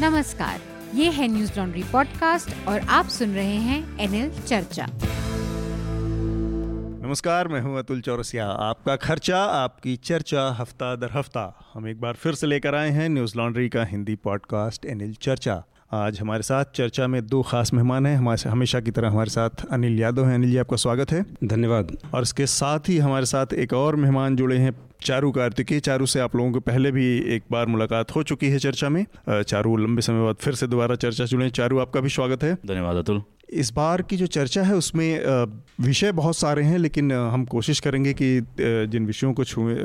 नमस्कार ये है न्यूज़ लॉन्ड्री पॉडकास्ट और आप सुन रहे हैं एनएल चर्चा। नमस्कार मैं हूँ अतुल चौरसिया। आपका खर्चा आपकी चर्चा हफ़्ता दर हफ़्ता। हम एक बार फिर से लेकर आए हैं न्यूज़ लॉन्ड्री का हिंदी पॉडकास्ट एनएल चर्चा। आज हमारे साथ चर्चा में दो खास मेहमान हैं। हमारे हमेशा की तरह हमारे साथ अनिल यादव हैं। अनिल जी आपका स्वागत है। धन्यवाद। और इसके साथ ही हमारे साथ एक और मेहमान जुड़े हैं चारू कार्तिकी चारू से आप लोगों को पहले भी एक बार मुलाकात हो चुकी है चर्चा में। चारू लंबे समय बाद फिर से दोबारा चर्चा जुड़े। चारू आपका भी स्वागत है। धन्यवाद अतुल। इस बार की जो चर्चा है उसमें विषय बहुत सारे हैं लेकिन हम कोशिश करेंगे कि जिन विषयों को छुए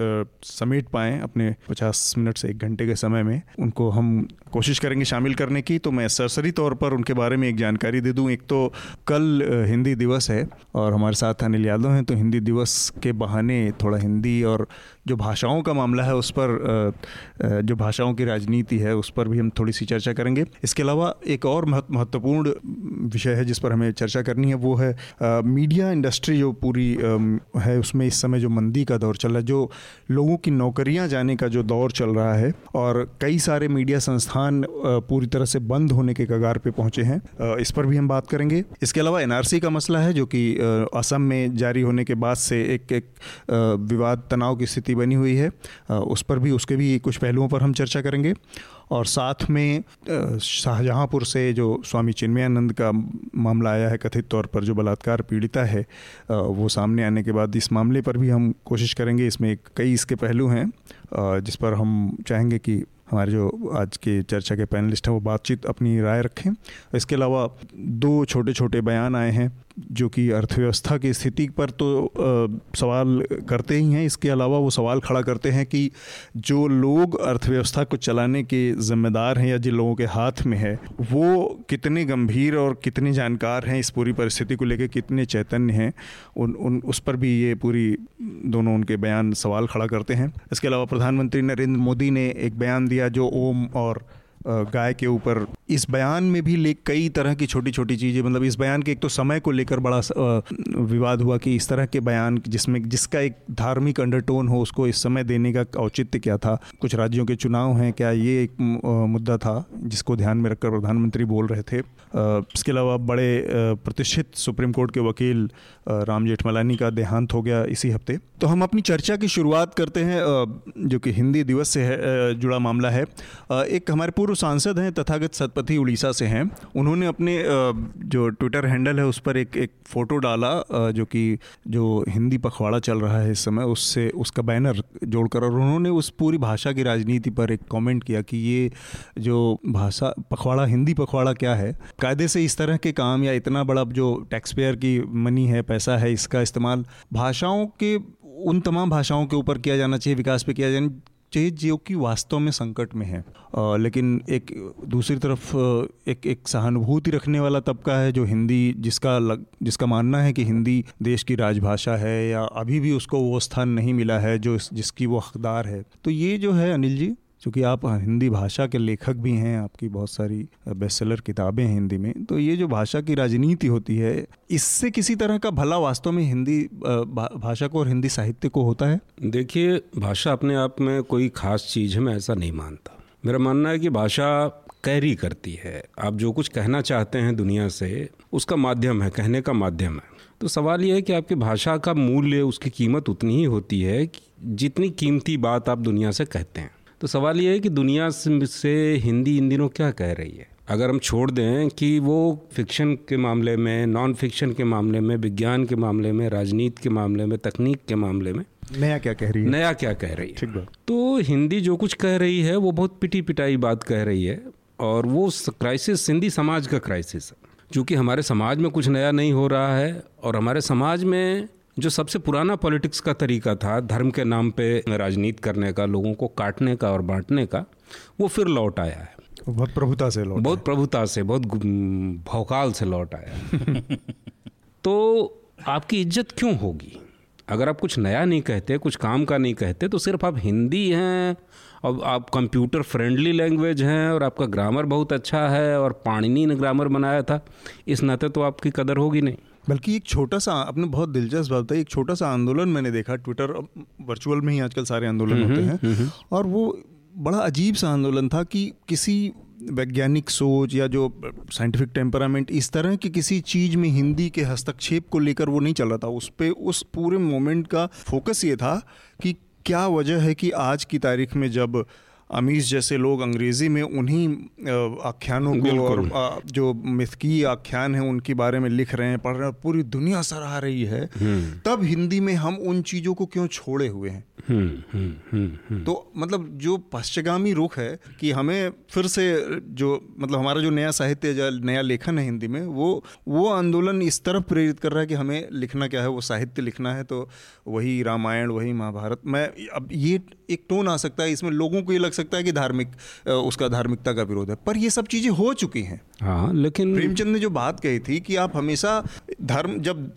समेट पाएँ अपने 50 मिनट से एक घंटे के समय में उनको हम कोशिश करेंगे शामिल करने की। तो मैं सरसरी तौर पर उनके बारे में एक जानकारी दे दूँ। एक तो कल हिंदी दिवस है और हमारे साथ अनिल यादव हैं तो हिंदी दिवस के बहाने थोड़ा हिंदी और जो भाषाओं का मामला है, उस पर जो भाषाओं की राजनीति है, उस पर भी हम थोड़ी सी चर्चा करेंगे। इसके अलावा एक और महत्वपूर्ण विषय है, जिस पर हमें चर्चा करनी है, वो है मीडिया इंडस्ट्री जो पूरी है, उसमें इस समय जो मंदी का दौर चल रहा है, जो लोगों की नौकरियाँ जाने का जो दौर चल रहा है, और कई सारे मीडिया संस्थान पूरी तरह से बंद होने के कगार पे पहुँचे हैं। इस पर भी हम बात करेंगे। इसके अलावा एनआरसी का मसला है, जो कि असम में जारी होने के बाद से एक एक विवाद, तनाव की स्थिति बनी हुई है। उस पर भी, उसके भी कुछ पहलुओं पर हम चर्चा करेंगे। और साथ में शाहजहाँपुर से जो स्वामी चिन्मयानंद का मामला आया है कथित तौर पर, जो बलात्कार पीड़िता है वो सामने आने के बाद इस मामले पर भी हम कोशिश करेंगे। इसमें कई इसके पहलू हैं जिस पर हम चाहेंगे कि हमारे जो आज के चर्चा के पैनलिस्ट हैं, वो बातचीत अपनी राय रखें। इसके अलावा दो छोटे छोटे बयान आए हैं। जो कि अर्थव्यवस्था की स्थिति पर तो आ, सवाल करते ही हैं। इसके अलावा वो सवाल खड़ा करते हैं कि जो लोग अर्थव्यवस्था को चलाने के जिम्मेदार हैं या जिन लोगों के हाथ में है वो कितने गंभीर और कितने जानकार हैं इस पूरी परिस्थिति को लेकर कितने चैतन्य हैं उन उन उस पर भी ये पूरी दोनों उनके बयान सवाल खड़ा करते हैं। इसके अलावा प्रधानमंत्री नरेंद्र मोदी ने एक बयान दिया जो ओम और गाय के ऊपर। इस बयान में भी ले, कई तरह की छोटी छोटी चीज़ें मतलब इस बयान के एक तो समय को लेकर बड़ा विवाद हुआ कि इस तरह के बयान जिसमें, जिसका एक धार्मिक अंडरटोन हो, उसको इस समय देने का औचित्य क्या था? कुछ राज्यों के चुनाव हैं, क्या ये एक मुद्दा था जिसको ध्यान में रखकर प्रधानमंत्री बोल रहे थे? इसके अलावा बड़े प्रतिष्ठित सुप्रीम कोर्ट के वकील राम जेठमलानी का देहांत हो गया इसी हफ़्ते। तो हम अपनी चर्चा की शुरुआत करते हैं जो कि हिंदी दिवस से है जुड़ा मामला है। एक हमारे पूर्व सांसद हैं, तथागत सतपथी उड़ीसा से हैं। उन्होंने अपने जो ट्विटर हैंडल है, उस पर एक एक फ़ोटो डाला जो कि, जो हिंदी पखवाड़ा चल रहा है इस समय, उससे, उसका बैनर जोड़कर, और उन्होंने उस पूरी भाषा की राजनीति पर एक कमेंट किया कि ये जो भाषा, पखवाड़ा, हिंदी पखवाड़ा क्या है? कायदे से इस तरह के काम या इतना बड़ा जो टैक्स पेयर की मनी है, पैसा है, इसका इस्तेमाल भाषाओं के, उन तमाम भाषाओं के ऊपर किया जाना चाहिए, विकास पे किया जाना चाहिए जो कि वास्तव में संकट में है। आ, लेकिन एक दूसरी तरफ़ एक एक सहानुभूति रखने वाला तबका है जो हिंदी जिसका लग जिसका मानना है कि हिंदी देश की राजभाषा है या अभी भी उसको वो स्थान नहीं मिला है जो जिसकी वो हकदार है। तो ये जो है अनिल जी क्योंकि आप हिंदी भाषा के लेखक भी हैं, आपकी बहुत सारी बेस्ट किताबें हैं हिंदी में तो ये जो भाषा की राजनीति होती है, इससे किसी तरह का भला वास्तव में हिंदी भाषा को और हिंदी साहित्य को होता है? देखिए, भाषा अपने आप में कोई खास चीज़ है, मैं ऐसा नहीं मानता। मेरा मानना है कि भाषा कैरी करती है। आप जो कुछ कहना चाहते हैं दुनिया से, उसका माध्यम है, कहने का माध्यम है। तो सवाल यह है कि आपकी भाषा का मूल्य, उसकी कीमत उतनी ही होती है जितनी कीमती बात आप दुनिया से कहते हैं। तो सवाल ये है कि दुनिया से हिंदी इन दिनों क्या कह रही है? अगर हम छोड़ दें कि वो फिक्शन के मामले में नॉन फिक्शन के मामले में विज्ञान के मामले में राजनीति के मामले में तकनीक के मामले में नया क्या कह रही है? नया क्या कह रही है? ठीक बात। तो हिंदी जो कुछ कह रही है वो बहुत पिटी पिटाई बात कह रही है और वो क्राइसिस हिंदी समाज का क्राइसिस है। चूँकि हमारे समाज में कुछ नया नहीं हो रहा है और हमारे समाज में जो सबसे पुराना पॉलिटिक्स का तरीका था धर्म के नाम पे राजनीति करने का लोगों को काटने का और बांटने का वो फिर लौट आया है। बहुत प्रभुता से लौट बहुत प्रभुता से बहुत भौकाल से लौट आया तो आपकी इज़्ज़त क्यों होगी? अगर आप कुछ नया नहीं कहते कुछ काम का नहीं कहते तो सिर्फ़ आप हिंदी हैं और आप कंप्यूटर फ्रेंडली लैंग्वेज हैं और आपका ग्रामर बहुत अच्छा है और पाणिनी ने ग्रामर बनाया था इस नाते तो आपकी कदर होगी नहीं। बल्कि एक छोटा सा आपने बहुत दिलचस्प बात है एक छोटा सा आंदोलन मैंने देखा ट्विटर वर्चुअल में ही आजकल सारे आंदोलन होते हैं। और वो बड़ा अजीब सा आंदोलन था कि किसी वैज्ञानिक सोच या जो साइंटिफिक टेम्परामेंट इस तरह की किसी चीज़ में हिंदी के हस्तक्षेप को लेकर वो नहीं चल रहा था। उस पर उस पूरे मोमेंट का फोकस ये था कि क्या वजह है कि आज की तारीख में जब अमीश जैसे लोग अंग्रेज़ी में उन्हीं आख्यानों को और जो मिथकी आख्यान है उनके बारे में लिख रहे हैं पढ़ रहे हैं पूरी दुनिया सराह रही है। हम्म। तब हिंदी में हम उन चीज़ों को क्यों छोड़े हुए हैं? तो मतलब जो पश्चिगामी रुख है कि हमें फिर से जो मतलब हमारा जो नया साहित्य नया लेखन है हिंदी में वो वो आंदोलन इस तरफ़ प्रेरित कर रहा है कि हमें लिखना क्या है वो साहित्य लिखना है तो वही रामायण वही महाभारत। मैं अब ये एक टोन आ सकता है इसमें लोगों को ये लग सकता है कि धार्मिक उसका धार्मिकता का विरोध है पर ये सब चीज़ें हो चुकी हैं। हाँ लेकिन प्रेमचंद ने जो बात कही थी कि आप हमेशा धर्म जब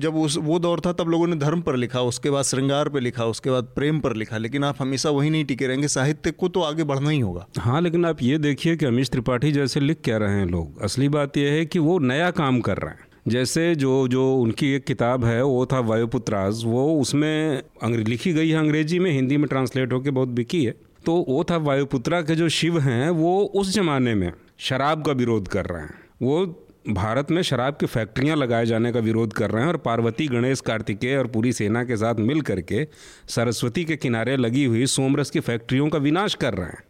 जब उस वो दौर था तब लोगों ने धर्म पर लिखा उसके बाद श्रृंगार पर लिखा उसके बाद प्रेम पर लिखा, लेकिन आप हमेशा वही नहीं टिके रहेंगे। साहित्य को तो आगे बढ़ना ही होगा। हाँ लेकिन आप ये देखिए कि अमीश त्रिपाठी जैसे लिख क्या रहे हैं लोग। असली बात यह है कि वो नया काम कर रहे हैं। जैसे जो जो उनकी एक किताब है, वो था वायुपुत्रास, वो उसमें लिखी गई है अंग्रेज़ी में, हिंदी में ट्रांसलेट होकर बहुत बिकी है। तो वो था वायुपुत्रा के जो शिव हैं, वो उस जमाने में शराब का विरोध कर रहे हैं। वो भारत में शराब की फैक्ट्रियाँ लगाए जाने का विरोध कर रहे हैं और पार्वती गणेश कार्तिकेय और पूरी सेना के साथ मिल करके सरस्वती के किनारे लगी हुई सोमरस की फैक्ट्रियों का विनाश कर रहे हैं।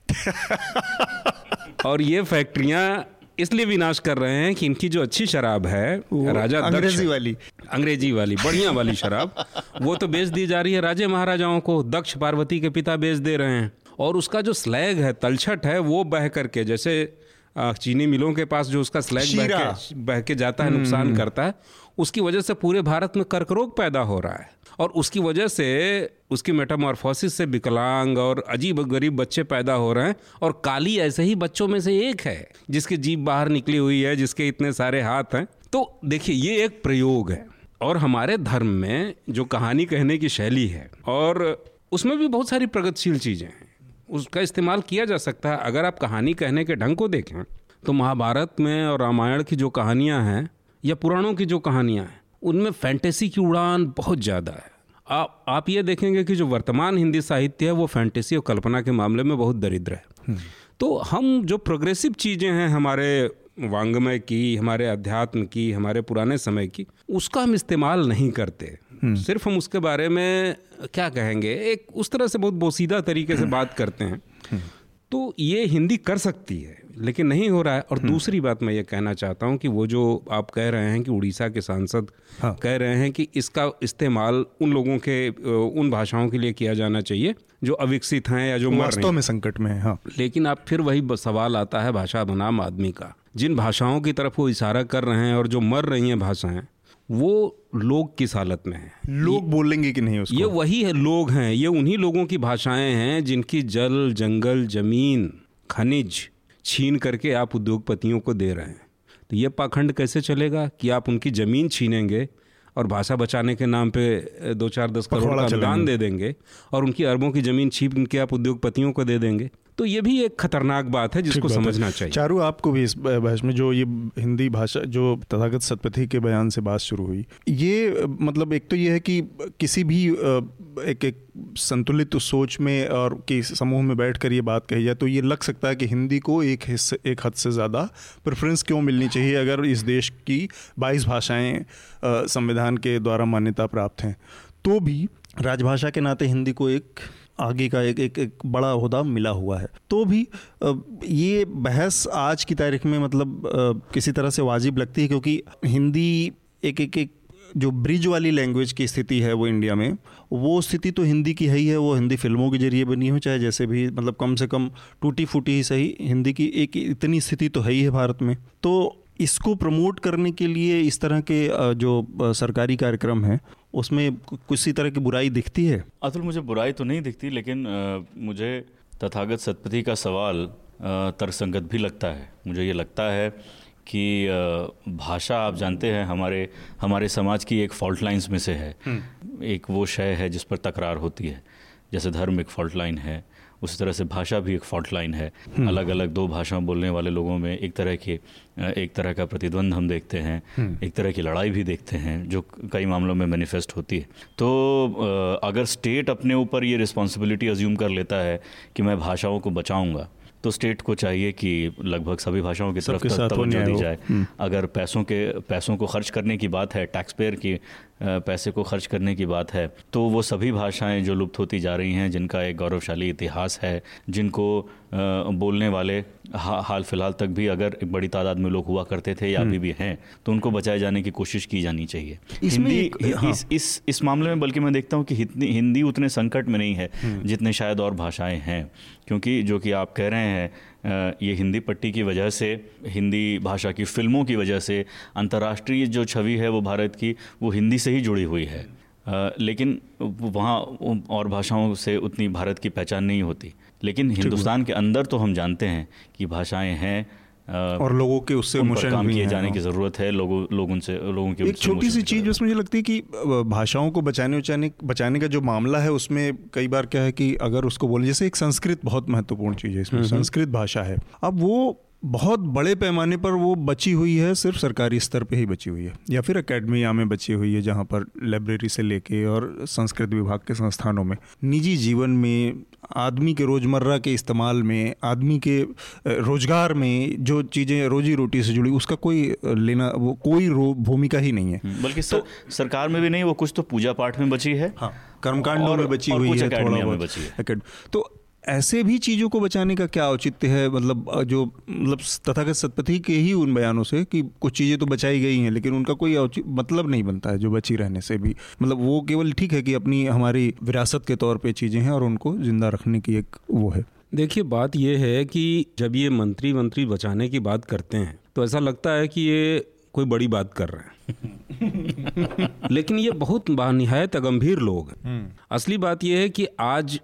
और ये फैक्ट्रियाँ इसलिए विनाश कर रहे हैं कि इनकी जो अच्छी शराब है राजा अंग्रेज़ी वाली। अंग्रेज़ी वाली बढ़िया वाली शराब वो तो बेच दी जा रही है राजे महाराजाओं को दक्ष पार्वती के पिता बेच दे रहे हैं। और उसका जो स्लैग है तलछट है वो बह करके जैसे चीनी मिलों के पास जो उसका स्लैग बह के, बह के जाता है नुकसान हम्म। करता है उसकी वजह से पूरे भारत में कर्करोग पैदा हो रहा है। और उसकी वजह से उसकी मेटामॉर्फोसिस से विकलांग और अजीब गरीब बच्चे पैदा हो रहे हैं और काली ऐसे ही बच्चों में से एक है जिसकी जीप बाहर निकली हुई है जिसके इतने सारे हाथ हैं। तो देखिए ये एक प्रयोग है। और हमारे धर्म में जो कहानी कहने की शैली है और उसमें भी बहुत सारी प्रगतिशील चीज़ें हैं। उसका इस्तेमाल किया जा सकता है। अगर आप कहानी कहने के ढंग को देखें तो महाभारत में और रामायण की जो कहानियाँ हैं या पुराणों की जो कहानियाँ हैं उनमें फैंटेसी की उड़ान बहुत ज़्यादा है। आप आप ये देखेंगे कि जो वर्तमान हिंदी साहित्य है वो फैंटेसी और कल्पना के मामले में बहुत दरिद्र है। हम्म। तो हम जो प्रोग्रेसिव चीज़ें हैं हमारे वांग्मय की हमारे अध्यात्म की हमारे पुराने समय की उसका हम इस्तेमाल नहीं करते हम्म। सिर्फ़ हम उसके बारे में क्या कहेंगे एक उस तरह से बहुत बोसीदा तरीके से बात करते हैं हम्म। तो ये हिंदी कर सकती है लेकिन नहीं हो रहा है और हम्म। दूसरी बात मैं ये कहना चाहता हूँ कि वो जो आप कह रहे हैं कि उड़ीसा के सांसद हाँ। कह रहे हैं कि इसका इस्तेमाल उन लोगों के उन भाषाओं के लिए किया जाना चाहिए जो अविकसित हैं या जो वास्तव में संकट में है हाँ लेकिन आप फिर वही सवाल आता है भाषा बनाम आदमी का जिन भाषाओं की तरफ़ वो इशारा कर रहे हैं और जो मर रही हैं भाषाएँ वो लोग किस हालत में हैं? लोग बोलेंगे कि नहीं उसको? ये वही है लोग हैं। ये उन्हीं लोगों की भाषाएँ हैं जिनकी जल जंगल ज़मीन खनिज छीन करके आप उद्योगपतियों को दे रहे हैं। तो ये पाखंड कैसे चलेगा कि आप उनकी ज़मीन छीनेंगे और भाषा बचाने के नाम पे दो चार दस करोड़ का अनुदान दे देंगे और उनकी अरबों की ज़मीन छीन के आप उद्योगपतियों को दे देंगे? तो ये भी एक खतरनाक बात है जिसको समझना है। चाहिए चारू आपको भी इस बहस में जो ये हिंदी भाषा जो तथागत सतपथी के बयान से बात शुरू हुई ये मतलब एक तो ये है कि किसी भी एक एक संतुलित सोच में और कि समूह में बैठकर ये बात कही जाए तो ये लग सकता है कि हिंदी को एक हिस्से एक हद से ज़्यादा प्रेफरेंस क्यों मिलनी चाहिए अगर इस देश की बाईस भाषाएँ संविधान के द्वारा मान्यता प्राप्त हैं तो भी राजभाषा के नाते हिंदी को एक आगे का एक एक, एक बड़ा अहदा मिला हुआ है। तो भी ये बहस आज की तारीख में मतलब किसी तरह से वाजिब लगती है क्योंकि हिंदी एक एक एक जो ब्रिज वाली लैंग्वेज की स्थिति है वो इंडिया में वो स्थिति तो हिंदी की है ही है वो हिंदी फ़िल्मों के ज़रिए बनी हो चाहे जैसे भी मतलब कम से कम टूटी फूटी ही सही हिंदी की एक इतनी स्थिति तो है ही है भारत में। तो इसको प्रमोट करने के लिए इस तरह के जो सरकारी कार्यक्रम हैं उसमें किसी तरह की बुराई दिखती है? अतुल मुझे बुराई तो नहीं दिखती लेकिन आ, मुझे तथागत सतपति का सवाल तर्कसंगत भी लगता है। मुझे ये लगता है कि भाषा आप जानते हैं हमारे हमारे समाज की एक फॉल्ट लाइन्स में से है। हम्म। एक वो शय है जिस पर तकरार होती है। जैसे धर्म एक फॉल्ट लाइन है। उसी तरह से भाषा भी एक फॉल्ट लाइन है हम्म। अलग अलग दो भाषाएँ बोलने वाले लोगों में एक तरह के एक तरह का प्रतिद्वंद हम देखते हैं हम्म। एक तरह की लड़ाई भी देखते हैं जो कई मामलों में मैनिफेस्ट होती है तो अगर स्टेट अपने ऊपर ये रिस्पॉन्सिबिलिटी अज्यूम कर लेता है कि मैं भाषाओं को बचाऊँगा तो स्टेट को चाहिए कि लगभग सभी भाषाओं की तरफ़ तवज्जो दी जाए हम्म। अगर पैसों के पैसों को खर्च करने की बात है टैक्स पेयर की पैसे को खर्च करने की बात है तो वो सभी भाषाएँ जो लुप्त होती जा रही हैं जिनका एक गौरवशाली इतिहास है जिनको बोलने वाले हा, हाल फ़िलहाल तक भी अगर एक बड़ी तादाद में लोग हुआ करते थे या हम्म। अभी भी हैं तो उनको बचाए जाने की कोशिश की जानी चाहिए हिंदी हाँ। इस, इस इस मामले में बल्कि मैं देखता हूँ कि हिंदी उतने संकट में नहीं है हम्म। जितने शायद और भाषाएँ हैं क्योंकि जो कि आप कह रहे हैं ये हिंदी पट्टी की वजह से हिंदी भाषा की फ़िल्मों की वजह से अंतर्राष्ट्रीय जो छवि है वो भारत की वो हिंदी से ही जुड़ी हुई है। लेकिन वहाँ और भाषाओं से उतनी भारत की पहचान नहीं होती। लेकिन हिंदुस्तान के अंदर तो हम जानते हैं कि भाषाएँ हैं और लोगों के उससे इमोशन काम किए जाने हाँ। की ज़रूरत है लोगों लोग उनसे लोगों की एक छोटी सी चीज़ बस मुझे लगती है कि भाषाओं को बचाने बचाने बचाने का जो मामला है उसमें कई बार क्या है कि अगर उसको बोले जैसे एक संस्कृत बहुत महत्वपूर्ण चीज़ है इसमें संस्कृत भाषा है। अब वो बहुत बड़े पैमाने पर वो बची हुई है सिर्फ़ सरकारी स्तर पे ही बची हुई है या फिर अकेडमिया में बची हुई है जहाँ पर लाइब्रेरी से लेके और संस्कृत विभाग के संस्थानों में। निजी जीवन में आदमी के रोज़मर्रा के इस्तेमाल में आदमी के रोज़गार में जो चीज़ें रोजी रोटी से जुड़ी उसका कोई लेना वो कोई भूमिका ही नहीं है। हम्म, बल्कि तो, सरकार में भी नहीं वो कुछ तो पूजा पाठ में बची है। हाँ कर्मकांडों में बची हुई है थोड़ा बहुत। है। तो ऐसे भी चीज़ों को बचाने का क्या औचित्य है? मतलब जो मतलब तथागत सतपथी के ही उन बयानों से कि कुछ चीज़ें तो बचाई गई हैं, लेकिन उनका कोई मतलब नहीं बनता है जो बची रहने से भी। मतलब वो केवल ठीक है कि अपनी, हमारी विरासत के तौर पे चीज़ें हैं और उनको ज़िंदा रखने की एक वो है। देखिए, बात यह है कि जब ये मंत्री मंत्री बचाने की बात करते हैं तो ऐसा लगता है कि ये कोई बड़ी बात कर रहे हैं। लेकिन ये बहुत बानिहायत गंभीर लोग हैं। असली बात यह है कि आज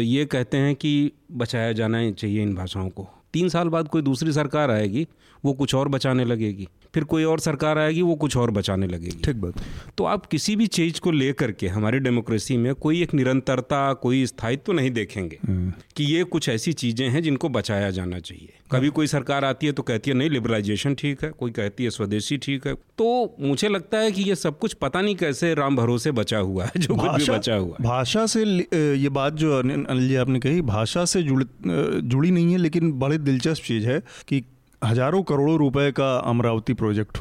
ये कहते हैं कि बचाया जाना चाहिए इन भाषाओं को। तीन साल बाद कोई दूसरी सरकार आएगी वो कुछ और बचाने लगेगी। फिर कोई और सरकार आएगी वो कुछ और बचाने लगेगी। ठीक बात। तो आप किसी भी चीज़ को लेकर के हमारी डेमोक्रेसी में कोई एक निरंतरता कोई स्थायित्व तो नहीं देखेंगे कि ये कुछ ऐसी चीज़ें हैं जिनको बचाया जाना चाहिए। कभी कोई सरकार आती है तो कहती है नहीं लिबरलाइजेशन ठीक है। कोई कहती है स्वदेशी ठीक है। तो मुझे लगता है कि ये सब कुछ पता नहीं कैसे राम भरोसे बचा हुआ है जो कुछ भी बचा हुआ भाषा से ये बात जो अनिल जी आपने कही भाषा से जुड़ जुड़ी नहीं है लेकिन बड़ी दिलचस्प चीज़ है कि हज़ारों करोड़ों रुपए का अमरावती प्रोजेक्ट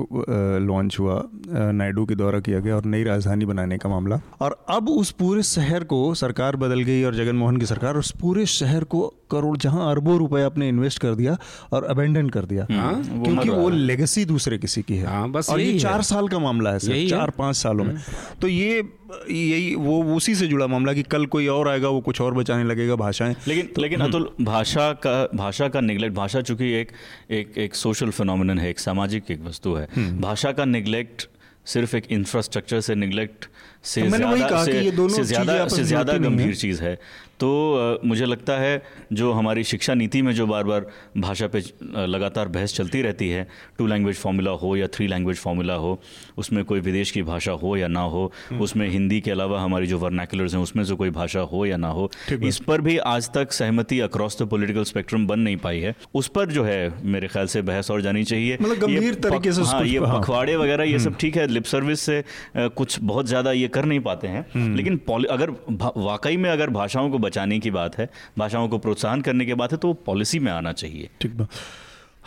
लॉन्च हुआ नायडू के द्वारा किया गया और नई राजधानी बनाने का मामला। और अब उस पूरे शहर को सरकार बदल गई और जगन मोहन की सरकार उस पूरे शहर को करोड़ जहाँ अरबों रुपए आपने इन्वेस्ट कर दिया और अबेंडन कर दिया। क्योंकि वो लेगेसी दूसरे किसी की है। हाँ, बस और ये चार साल का मामला है है। चार पाँच सालों में। तो ये यही वो उसी से जुड़ा मामला कि कल कोई और आएगा वो कुछ और बचाने लगेगा भाषाएँ। लेकिन तो, लेकिन अतुल भाषा का भाषा का निगलेक्ट भाषा चूँकि एक एक एक सोशल फिनोमिनन है एक सामाजिक एक वस्तु है। भाषा का निगलेक्ट सिर्फ़ एक इंफ्रास्ट्रक्चर से निगलेक्ट से तो ज़्यादा से, से ज़्यादा से ज़्यादा गंभीर चीज़ है। तो मुझे लगता है जो हमारी शिक्षा नीति में जो बार बार भाषा पे लगातार बहस चलती रहती है टू लैंग्वेज फार्मूला हो या थ्री लैंग्वेज फार्मूला हो उसमें कोई विदेश की भाषा हो या ना हो हम्म। उसमें हिंदी के अलावा हमारी जो वर्नैकुलर्स हैं उसमें से कोई भाषा हो या ना हो इस पर भी आज तक सहमति अक्रॉस द पॉलिटिकल स्पेक्ट्रम बन नहीं पाई है उस पर जो है मेरे ख्याल से बहस और जानी चाहिए मतलब गंभीर तरीके से हाँ ये हाँ। हम्म। पखवाड़े वगैरह ये सब ठीक है लिप सर्विस से कुछ बहुत ज़्यादा ये कर नहीं पाते हैं हम्म। लेकिन अगर वाकई में अगर भाषाओं को बचाने की बात है भाषाओं को प्रोत्साहन करने की बात है तो वो पॉलिसी में आना चाहिए। ठीक बा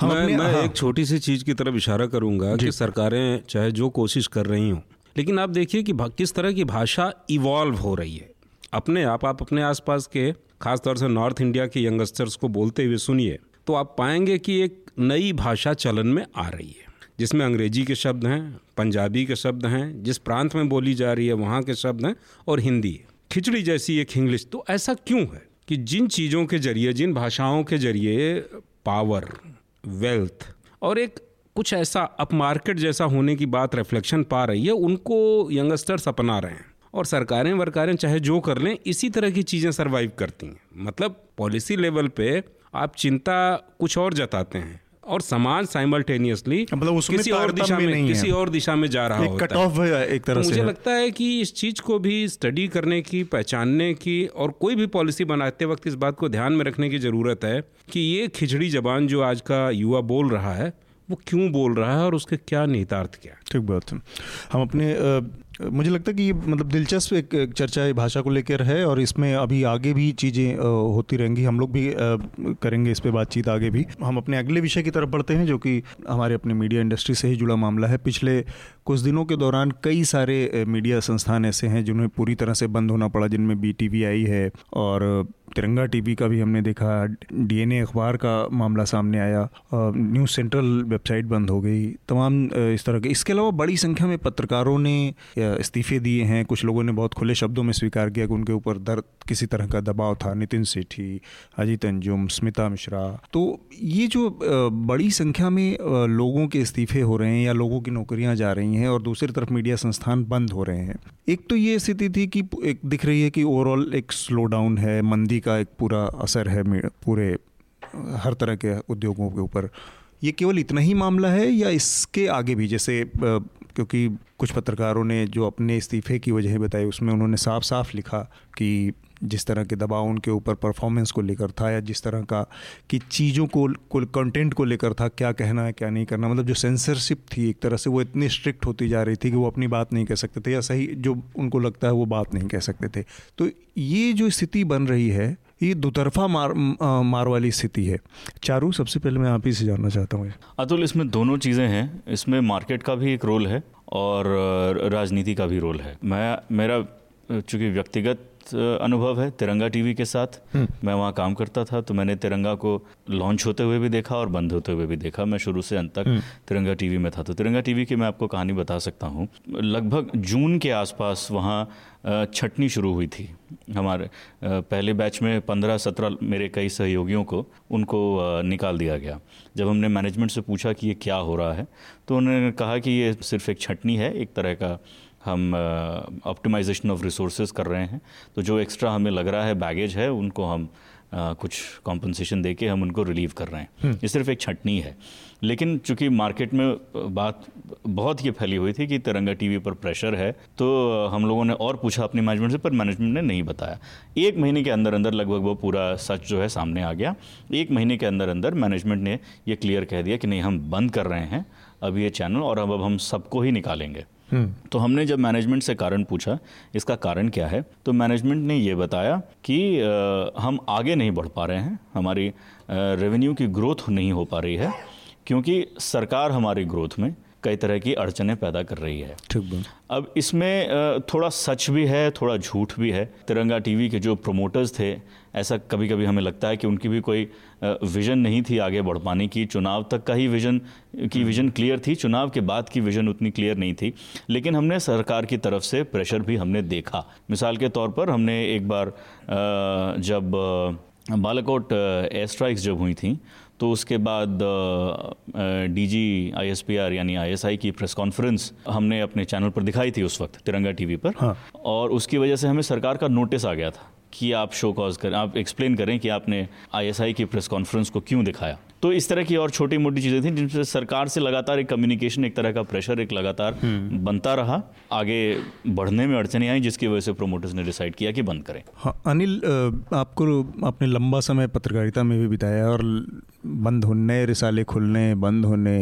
हम मैं, मैं हाँ, एक छोटी सी चीज़ की तरफ़ इशारा करूँगा कि सरकारें चाहे जो कोशिश कर रही हों लेकिन आप देखिए कि किस तरह की भाषा इवॉल्व हो रही है। अपने आप आप अपने आसपास के खास तौर से नॉर्थ इंडिया के यंगस्टर्स को बोलते हुए सुनिए तो आप पाएँगे कि एक नई भाषा चलन में आ रही है जिसमें अंग्रेज़ी के शब्द हैं पंजाबी के शब्द हैं जिस प्रांत में बोली जा रही है वहाँ के शब्द हैं और हिंदी है। खिचड़ी जैसी एक इंग्लिश तो ऐसा क्यों है कि जिन चीज़ों के ज़रिए, जिन भाषाओं के ज़रिए पावर वेल्थ और एक कुछ ऐसा अप मार्केट जैसा होने की बात रिफ्लेक्शन पा रही है, उनको यंगस्टर्स अपना रहे हैं। और सरकारें, वरकारें चाहे जो कर लें, इसी तरह की चीज़ें सरवाइव करती हैं। मतलब पॉलिसी लेवल पे आप चिंता कुछ और जताते हैं। और समाज साइमल्टेनियसली मतलब उसमें किसी और दिशा में नहीं किसी और दिशा में जा रहा एक होता कट है। ऑफ़ है एक तो तरह से। मुझे। लगता है कि इस चीज़ को भी स्टडी करने की पहचानने की और कोई भी पॉलिसी बनाते वक्त इस बात को ध्यान में रखने की ज़रूरत है कि ये खिचड़ी जबान जो आज का युवा बोल रहा है वो क्यों बोल रहा है और उसके क्या निहितार्थ क्या है? ठीक बात है। हम अपने मुझे लगता है कि ये मतलब दिलचस्प एक चर्चा है, भाषा को लेकर है और इसमें अभी आगे भी चीज़ें होती रहेंगी। हम लोग भी करेंगे इस पर बातचीत आगे भी। हम अपने अगले विषय की तरफ़ बढ़ते हैं, जो कि हमारे अपने मीडिया इंडस्ट्री से ही जुड़ा मामला है। पिछले कुछ दिनों के दौरान कई सारे मीडिया संस्थान ऐसे हैं, जिन्हें पूरी तरह से बंद होना पड़ा, जिनमें बी आई है और तिरंगा टीवी का भी हमने देखा, डीएनए अखबार का मामला सामने आया न्यूज़ सेंट्रल वेबसाइट बंद हो गई, तमाम इस तरह के। इसके अलावा बड़ी संख्या में पत्रकारों ने इस्तीफे दिए हैं। कुछ लोगों ने बहुत खुले शब्दों में स्वीकार किया कि उनके ऊपर दर्द किसी तरह का दबाव था। नितिन सेठी, अजीत अंजुम, स्मिता मिश्रा। तो ये जो बड़ी संख्या में लोगों के इस्तीफे हो रहे हैं या लोगों की नौकरियाँ जा रही हैं और दूसरी तरफ़ मीडिया संस्थान बंद हो रहे हैं, एक तो ये स्थिति थी कि एक दिख रही है कि ओवरऑल एक स्लो डाउन है, मंदी का एक पूरा असर है पूरे, हर तरह के उद्योगों के ऊपर। ये केवल इतना ही मामला है या इसके आगे भी? जैसे क्योंकि कुछ पत्रकारों ने जो अपने इस्तीफे की वजह बताई, उसमें उन्होंने साफ़ साफ़ लिखा कि जिस तरह के दबाव उनके ऊपर परफॉर्मेंस को लेकर था या जिस तरह का कि चीज़ों को कंटेंट को लेकर था, क्या कहना है, क्या नहीं करना मतलब जो सेंसरशिप थी एक तरह से वो इतनी स्ट्रिक्ट होती जा रही थी कि वो अपनी बात नहीं कह सकते थे या सही जो उनको लगता है वो बात नहीं कह सकते थे। तो ये जो स्थिति बन रही है ये दुतरफा मार मार वाली स्थिति है। चारू सबसे पहले मैं आप ही से जानना चाहता हूँ। अतुल इसमें दोनों चीज़ें हैं। इसमें मार्केट का भी एक रोल है और राजनीति का भी रोल है। मैं मेरा चूँकि व्यक्तिगत अनुभव है तिरंगा टीवी के साथ मैं वहाँ काम करता था तो मैंने तिरंगा को लॉन्च होते हुए भी देखा और बंद होते हुए भी देखा। मैं शुरू से अंत तक तिरंगा टीवी में था। तो तिरंगा टीवी की मैं आपको कहानी बता सकता हूँ। लगभग जून के आसपास वहाँ छटनी शुरू हुई थी। हमारे पहले बैच में पंद्रह सत्रह मेरे कई सहयोगियों को उनको निकाल दिया गया। जब हमने मैनेजमेंट से पूछा कि ये क्या हो रहा है तो उन्होंने कहा कि ये सिर्फ़ एक छटनी है एक तरह का हम ऑप्टिमाइजेशन ऑफ़ रिसोर्सेज कर रहे हैं। तो जो एक्स्ट्रा हमें लग रहा है बैगेज है उनको हम अ, कुछ कॉम्पनसेशन दे के हम उनको रिलीव कर रहे हैं। ये सिर्फ़ एक छटनी है। लेकिन चूँकि मार्केट में बात बहुत ये फैली हुई थी कि तिरंगा टीवी पर प्रेशर है तो हम लोगों ने और पूछा अपनी मैनेजमेंट से पर मैनेजमेंट ने नहीं बताया। एक महीने के अंदर अंदर लगभग वो पूरा सच जो है सामने आ गया। एक महीने के अंदर अंदर मैनेजमेंट ने ये क्लियर कह दिया कि नहीं हम बंद कर रहे हैं अब ये चैनल और अब अब हम सबको ही निकालेंगे। तो हमने जब मैनेजमेंट से कारण पूछा इसका कारण क्या है तो मैनेजमेंट ने ये बताया कि अ, हम आगे नहीं बढ़ पा रहे हैं हमारी रेवेन्यू की ग्रोथ नहीं हो पा रही है क्योंकि सरकार हमारी ग्रोथ में कई तरह की अड़चनें पैदा कर रही है। ठीक अब इसमें थोड़ा सच भी है थोड़ा झूठ भी है। तिरंगा टीवी के जो प्रोमोटर्स थे ऐसा कभी कभी हमें लगता है कि उनकी भी कोई विजन नहीं थी आगे बढ़ पाने की। चुनाव तक का ही विजन की विजन क्लियर थी। चुनाव के बाद की विजन उतनी क्लियर नहीं थी। लेकिन हमने सरकार की तरफ़ से प्रेशर भी हमने देखा। मिसाल के तौर पर हमने एक बार जब बालाकोट एयर स्ट्राइक्स जब हुई थी तो उसके बाद डीजी आईएसपीआर यानी आईएसआई की प्रेस कॉन्फ्रेंस हमने अपने चैनल पर दिखाई थी उस वक्त तिरंगा टीवी पर हाँ। और उसकी वजह से हमें सरकार का नोटिस आ गया था कि आप शो कॉज करें आप एक्सप्लेन करें कि आपने आईएसआई की प्रेस कॉन्फ्रेंस को क्यों दिखाया तो इस तरह की और छोटी मोटी चीज़ें थी जिनसे सरकार से लगातार एक कम्युनिकेशन एक तरह का प्रेशर एक लगातार बनता रहा। आगे बढ़ने में अड़चने आई जिसकी वजह से प्रोमोटर्स ने डिसाइड किया कि बंद करें। हाँ अनिल आपको आपने लंबा समय पत्रकारिता में भी बिताया और बंद होने रिसाले खुलने बंद होने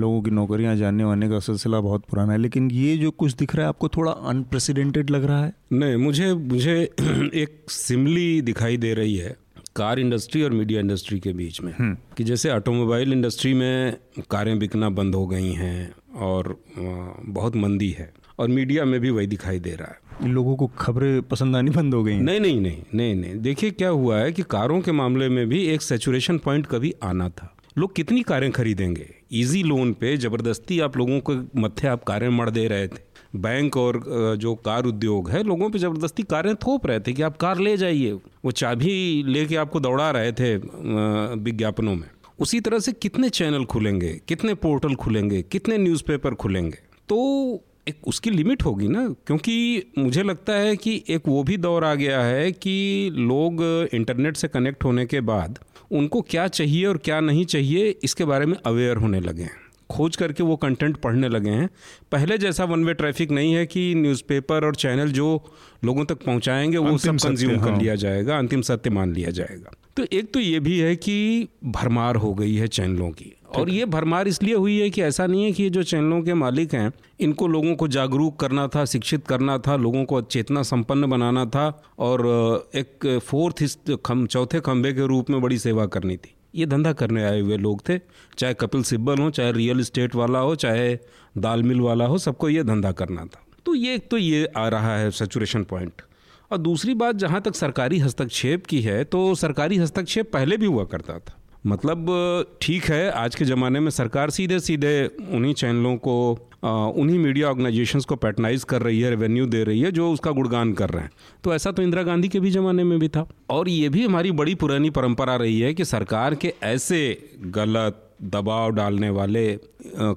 लोगों की नौकरियाँ जाने वाने का सिलसिला बहुत पुराना है लेकिन ये जो कुछ दिख रहा है आपको थोड़ा अनप्रेसिडेंटेड लग रहा है? नहीं मुझे मुझे एक सिमली दिखाई दे रही है। कार इंडस्ट्री और मीडिया इंडस्ट्री के बीच में कि जैसे ऑटोमोबाइल इंडस्ट्री में कारें बिकना बंद हो गई हैं और बहुत मंदी है और मीडिया में भी वही दिखाई दे रहा है। इन लोगों को खबरें पसंद आनी बंद हो गई। नहीं नहीं नहीं नहीं नहीं। देखिए क्या हुआ है कि कारों के मामले में भी एक सेचुरेशन पॉइंट कभी आना था। लोग कितनी कारें खरीदेंगे? इजी लोन पे ज़बरदस्ती आप लोगों को मत्थे आप कारें मर दे रहे थे। बैंक और जो कार उद्योग है, लोगों पे ज़बरदस्ती कारें थोप रहे थे कि आप कार ले जाइए। वो चाबी लेके आपको दौड़ा रहे थे विज्ञापनों में। उसी तरह से कितने चैनल खुलेंगे, कितने पोर्टल खुलेंगे, कितने न्यूज़पेपर खुलेंगे? तो एक उसकी लिमिट होगी ना, क्योंकि मुझे लगता है कि एक वो भी दौर आ गया है कि लोग इंटरनेट से कनेक्ट होने के बाद उनको क्या चाहिए और क्या नहीं चाहिए, इसके बारे में अवेयर होने लगे हैं। खोज करके वो कंटेंट पढ़ने लगे हैं। पहले जैसा वन वे ट्रैफ़िक नहीं है कि न्यूज़पेपर और चैनल जो लोगों तक पहुंचाएँगे वो सब कंज्यूम कर हाँ। लिया जाएगा अंतिम सत्य मान लिया जाएगा। तो एक तो ये भी है कि भरमार हो गई है चैनलों की। और ये भरमार इसलिए हुई है कि ऐसा नहीं है कि ये जो चैनलों के मालिक हैं इनको लोगों को जागरूक करना था शिक्षित करना था लोगों को चेतना संपन्न बनाना था और एक फोर्थ खम चौथे खंबे के रूप में बड़ी सेवा करनी थी। ये धंधा करने आए हुए लोग थे, चाहे कपिल सिब्बल हो, चाहे रियल इस्टेट वाला हो, चाहे दाल मिल वाला हो, सबको ये धंधा करना था। तो ये एक तो ये आ रहा है सेचुरेशन पॉइंट। और दूसरी बात, जहाँ तक सरकारी हस्तक्षेप की है तो सरकारी हस्तक्षेप पहले भी हुआ करता था। मतलब ठीक है, आज के ज़माने में सरकार सीधे सीधे उन्हीं चैनलों को उन्हीं मीडिया ऑर्गेनाइजेशंस को पैटनाइज कर रही है, रेवेन्यू दे रही है, जो उसका गुणगान कर रहे हैं। तो ऐसा तो इंदिरा गांधी के भी ज़माने में भी था। और ये भी हमारी बड़ी पुरानी परंपरा रही है कि सरकार के ऐसे गलत, दबाव डालने वाले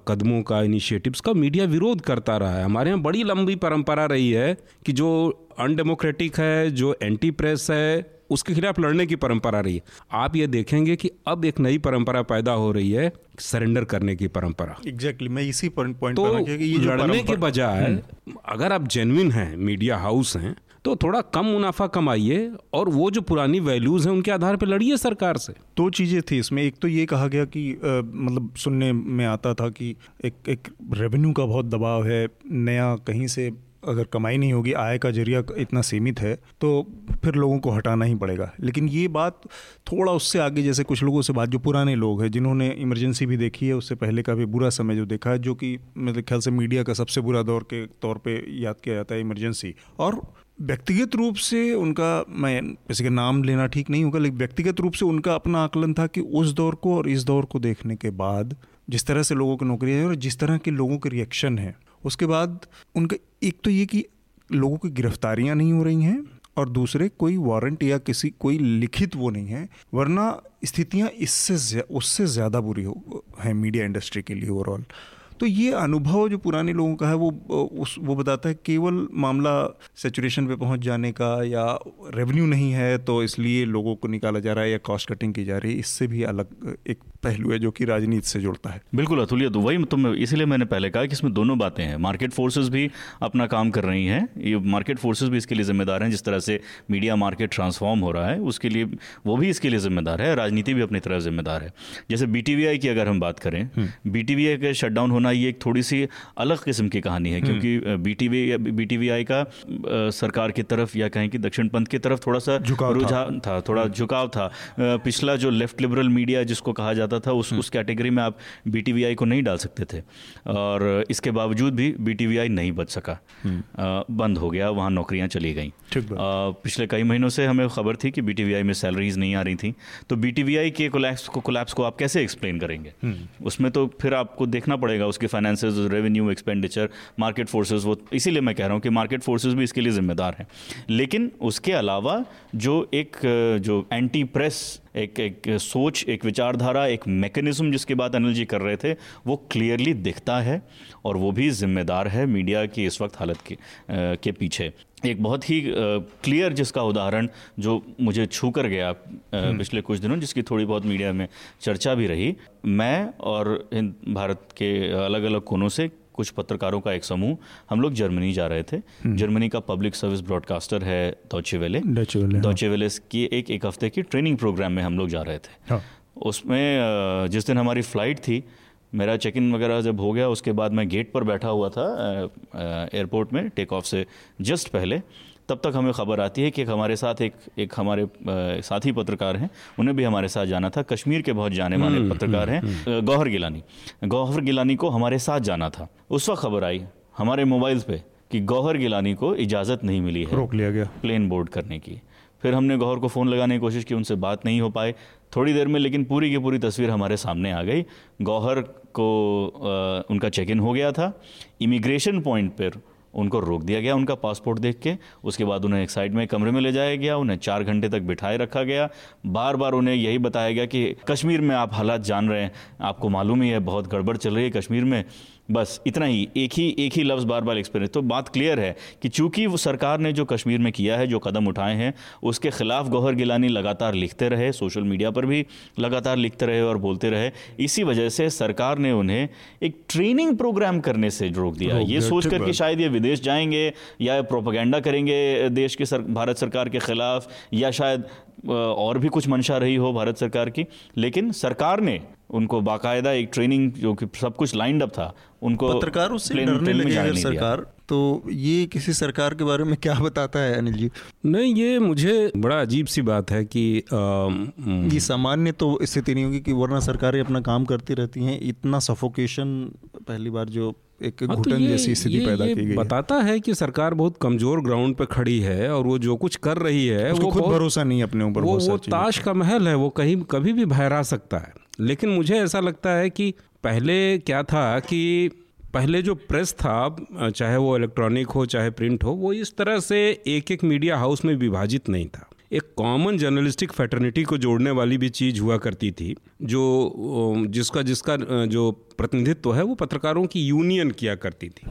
कदमों का इनिशिएटिव्स का मीडिया विरोध करता रहा है। हमारे यहाँ बड़ी लंबी परंपरा रही है कि जो अनडेमोक्रेटिक है, जो एंटी प्रेस है उसके खिलाफ लड़ने की परंपरा रही है। आप ये देखेंगे कि अब एक नई परंपरा पैदा हो रही है सरेंडर करने की परंपरा। एग्जैक्टली exactly, मैं इसी पॉइंट तो ये लड़ने के बजाय हम्म। अगर आप जेनविन हैं मीडिया हाउस हैं तो थोड़ा कम मुनाफा कमाइए और वो जो पुरानी वैल्यूज़ हैं उनके आधार पर लड़िए सरकार से। दो चीज़ें थी इसमें। एक तो ये कहा गया कि आ, मतलब सुनने में आता था कि एक एक रेवेन्यू का बहुत दबाव है नया कहीं से अगर कमाई नहीं होगी, आय का ज़रिया इतना सीमित है तो फिर लोगों को हटाना ही पड़ेगा। लेकिन ये बात थोड़ा उससे आगे, जैसे कुछ लोगों से बात, जो पुराने लोग हैं, जिन्होंने इमरजेंसी भी देखी है, उससे पहले का भी बुरा समय जो देखा है, जो कि मेरे ख्याल से मीडिया का सबसे बुरा दौर के तौर पर याद किया जाता है इमरजेंसी। और व्यक्तिगत रूप से उनका, मैं किसी का नाम लेना ठीक नहीं होगा, लेकिन व्यक्तिगत रूप से उनका अपना आकलन था कि उस दौर को और इस दौर को देखने के बाद जिस तरह से लोगों की नौकरी है और जिस तरह के लोगों के रिएक्शन है उसके बाद उनका एक तो ये कि लोगों की गिरफ्तारियाँ नहीं हो रही हैं और दूसरे कोई वारंट या किसी कोई लिखित वो नहीं है, वरना स्थितियाँ इससे उससे ज़्यादा बुरी हो, है मीडिया इंडस्ट्री के लिए ओवरऑल तो ये अनुभव जो पुराने लोगों का है, वो, उस, वो बताता है केवल मामला सेचुरेशन पे पहुँच जाने का या रेवेन्यू नहीं है तो इसलिए लोगों को निकाला जा रहा है या कॉस्ट कटिंग की जा रही है, इससे भी अलग एक पहलू है जो कि राजनीति से जुड़ता है। बिल्कुल अतुल्य तो वही तुम इसीलिए मैंने पहले कहा कि इसमें दोनों बातें हैं। मार्केट फोर्सेस भी अपना काम कर रही हैं। ये मार्केट फोर्सेस भी इसके लिए जिम्मेदार हैं। जिस तरह से मीडिया मार्केट ट्रांसफॉर्म हो रहा है उसके लिए वो भी इसके लिए जिम्मेदार है। राजनीति भी अपनी तरह जिम्मेदार है। जैसे बीटीवीआई की अगर हम बात करें बी हम्म। का शटडाउन होना ये एक थोड़ी सी अलग किस्म की कहानी है। क्योंकि बी टी वी का सरकार की तरफ़ या कहें कि दक्षिण पंथ की तरफ़ थोड़ा सा रुझान था थोड़ा हम्म। झुकाव था। पिछला जो लेफ़्ट लिबरल मीडिया जिसको कहा जाता जाता था उस उस कैटेगरी में आप बी को नहीं डाल सकते थे। और इसके बावजूद भी बी नहीं बच सका। बंद हो गया वहाँ नौकरियाँ चली गई। पिछले कई महीनों से हमें खबर थी कि बी में सैलरीज नहीं आ रही थी। तो बी के कोलैप्स को कोलैप्स को आप कैसे एक्सप्लेन करेंगे? हम्म। उसमें तो फिर आपको देखना पड़ेगा उसके finances revenue expenditure market forces वो इसीलिए मैं कह रहा हूँ कि मार्केट फोर्सेज भी इसके लिए जिम्मेदार हैं। लेकिन उसके अलावा जो एक जो एंटी प्रेस एक एक सोच एक विचारधारा एक मैकेनिज्म जिसके बात अनिल जी कर रहे थे वो क्लियरली दिखता है और वो भी जिम्मेदार है मीडिया की इस वक्त हालत के, के पीछे एक बहुत ही क्लियर जिसका उदाहरण जो मुझे छू कर गया हम्म। पिछले कुछ दिनों जिसकी थोड़ी बहुत मीडिया में चर्चा भी रही मैं और भारत के अलग अलग कोनों से कुछ पत्रकारों का एक समूह हम लोग जर्मनी जा रहे थे। हम्म। जर्मनी का पब्लिक सर्विस ब्रॉडकास्टर है दौचेवेले वेले दौचे वेले की एक एक हफ़्ते की ट्रेनिंग प्रोग्राम में हम लोग जा रहे थे। हाँ। उसमें जिस दिन हमारी फ़्लाइट थी मेरा चेक इन वगैरह जब हो गया उसके बाद मैं गेट पर बैठा हुआ था एयरपोर्ट में टेक ऑफ़ से जस्ट पहले। तब तक हमें खबर आती है कि हमारे साथ एक एक हमारे साथी पत्रकार हैं। उन्हें भी हमारे साथ जाना था। कश्मीर के बहुत जाने माने हम्म, पत्रकार हम्म, हैं। हम्म। गौहर गिलानी। गौहर गिलानी को हमारे साथ जाना था। उस वक्त खबर आई हमारे मोबाइल पे कि गौहर गिलानी को इजाज़त नहीं मिली है रोक लिया गया। प्लेन बोर्ड करने की। फिर हमने गौहर को फ़ोन लगाने की कोशिश की उनसे बात नहीं हो पाए थोड़ी देर में लेकिन पूरी की पूरी तस्वीर हमारे सामने आ गई। गौहर को आ, उनका चेक इन हो गया था। इमिग्रेशन पॉइंट पर उनको रोक दिया गया उनका पासपोर्ट देख के। उसके बाद उन्हें एक साइड में कमरे में ले जाया गया, उन्हें चार घंटे तक बिठाए रखा गया। बार बार उन्हें यही बताया गया कि कश्मीर में आप हालात जान रहे हैं, आपको मालूम ही है, बहुत गड़बड़ चल रही है कश्मीर में। बस इतना ही एक ही एक ही लफ्ज़ बार बार एक्सपीरियंस तो बात क्लियर है कि चूँकि वो सरकार ने जो कश्मीर में किया है जो कदम उठाए हैं उसके खिलाफ गौहर गिलानी लगातार लिखते रहे सोशल मीडिया पर भी लगातार लिखते रहे और बोलते रहे। इसी वजह से सरकार ने उन्हें एक ट्रेनिंग प्रोग्राम करने से रोक दिया ये सोच कर कि शायद ये विदेश जाएँगे या प्रोपागेंडा करेंगे देश के सर, भारत सरकार के खिलाफ या शायद और भी कुछ मंशा रही हो भारत सरकार की लेकिन सरकार ने उनको बाकायदा एक ट्रेनिंग जो कि सब कुछ लाइंड अप था उनको पत्रकारों से डरने लगे अगर सरकार। तो ये किसी सरकार के बारे में क्या बताता है अनिल जी? नहीं ये मुझे बड़ा अजीब सी बात है कि अम, ये सामान्य तो स्थिति नहीं होगी कि वरना सरकारें अपना काम करती रहती हैं। इतना सफोकेशन पहली बार जो एक हाँ, तो जैसी स्थिति पैदा की गई बताता है कि सरकार बहुत कमज़ोर ग्राउंड पे खड़ी है और वो जो कुछ कर रही है वो खुद भरोसा नहीं अपने ऊपर वो वो ताश का महल है वो कहीं कभी भी भहरा सकता है। लेकिन मुझे ऐसा लगता है कि पहले क्या था कि पहले जो प्रेस था चाहे वो इलेक्ट्रॉनिक हो चाहे प्रिंट हो वो इस तरह से एक एक मीडिया हाउस में विभाजित नहीं था। एक कॉमन जर्नलिस्टिक फैटर्निटी को जोड़ने वाली भी चीज़ हुआ करती थी जो जिसका जिसका जो प्रतिनिधित्व है वो पत्रकारों की यूनियन किया करती थी।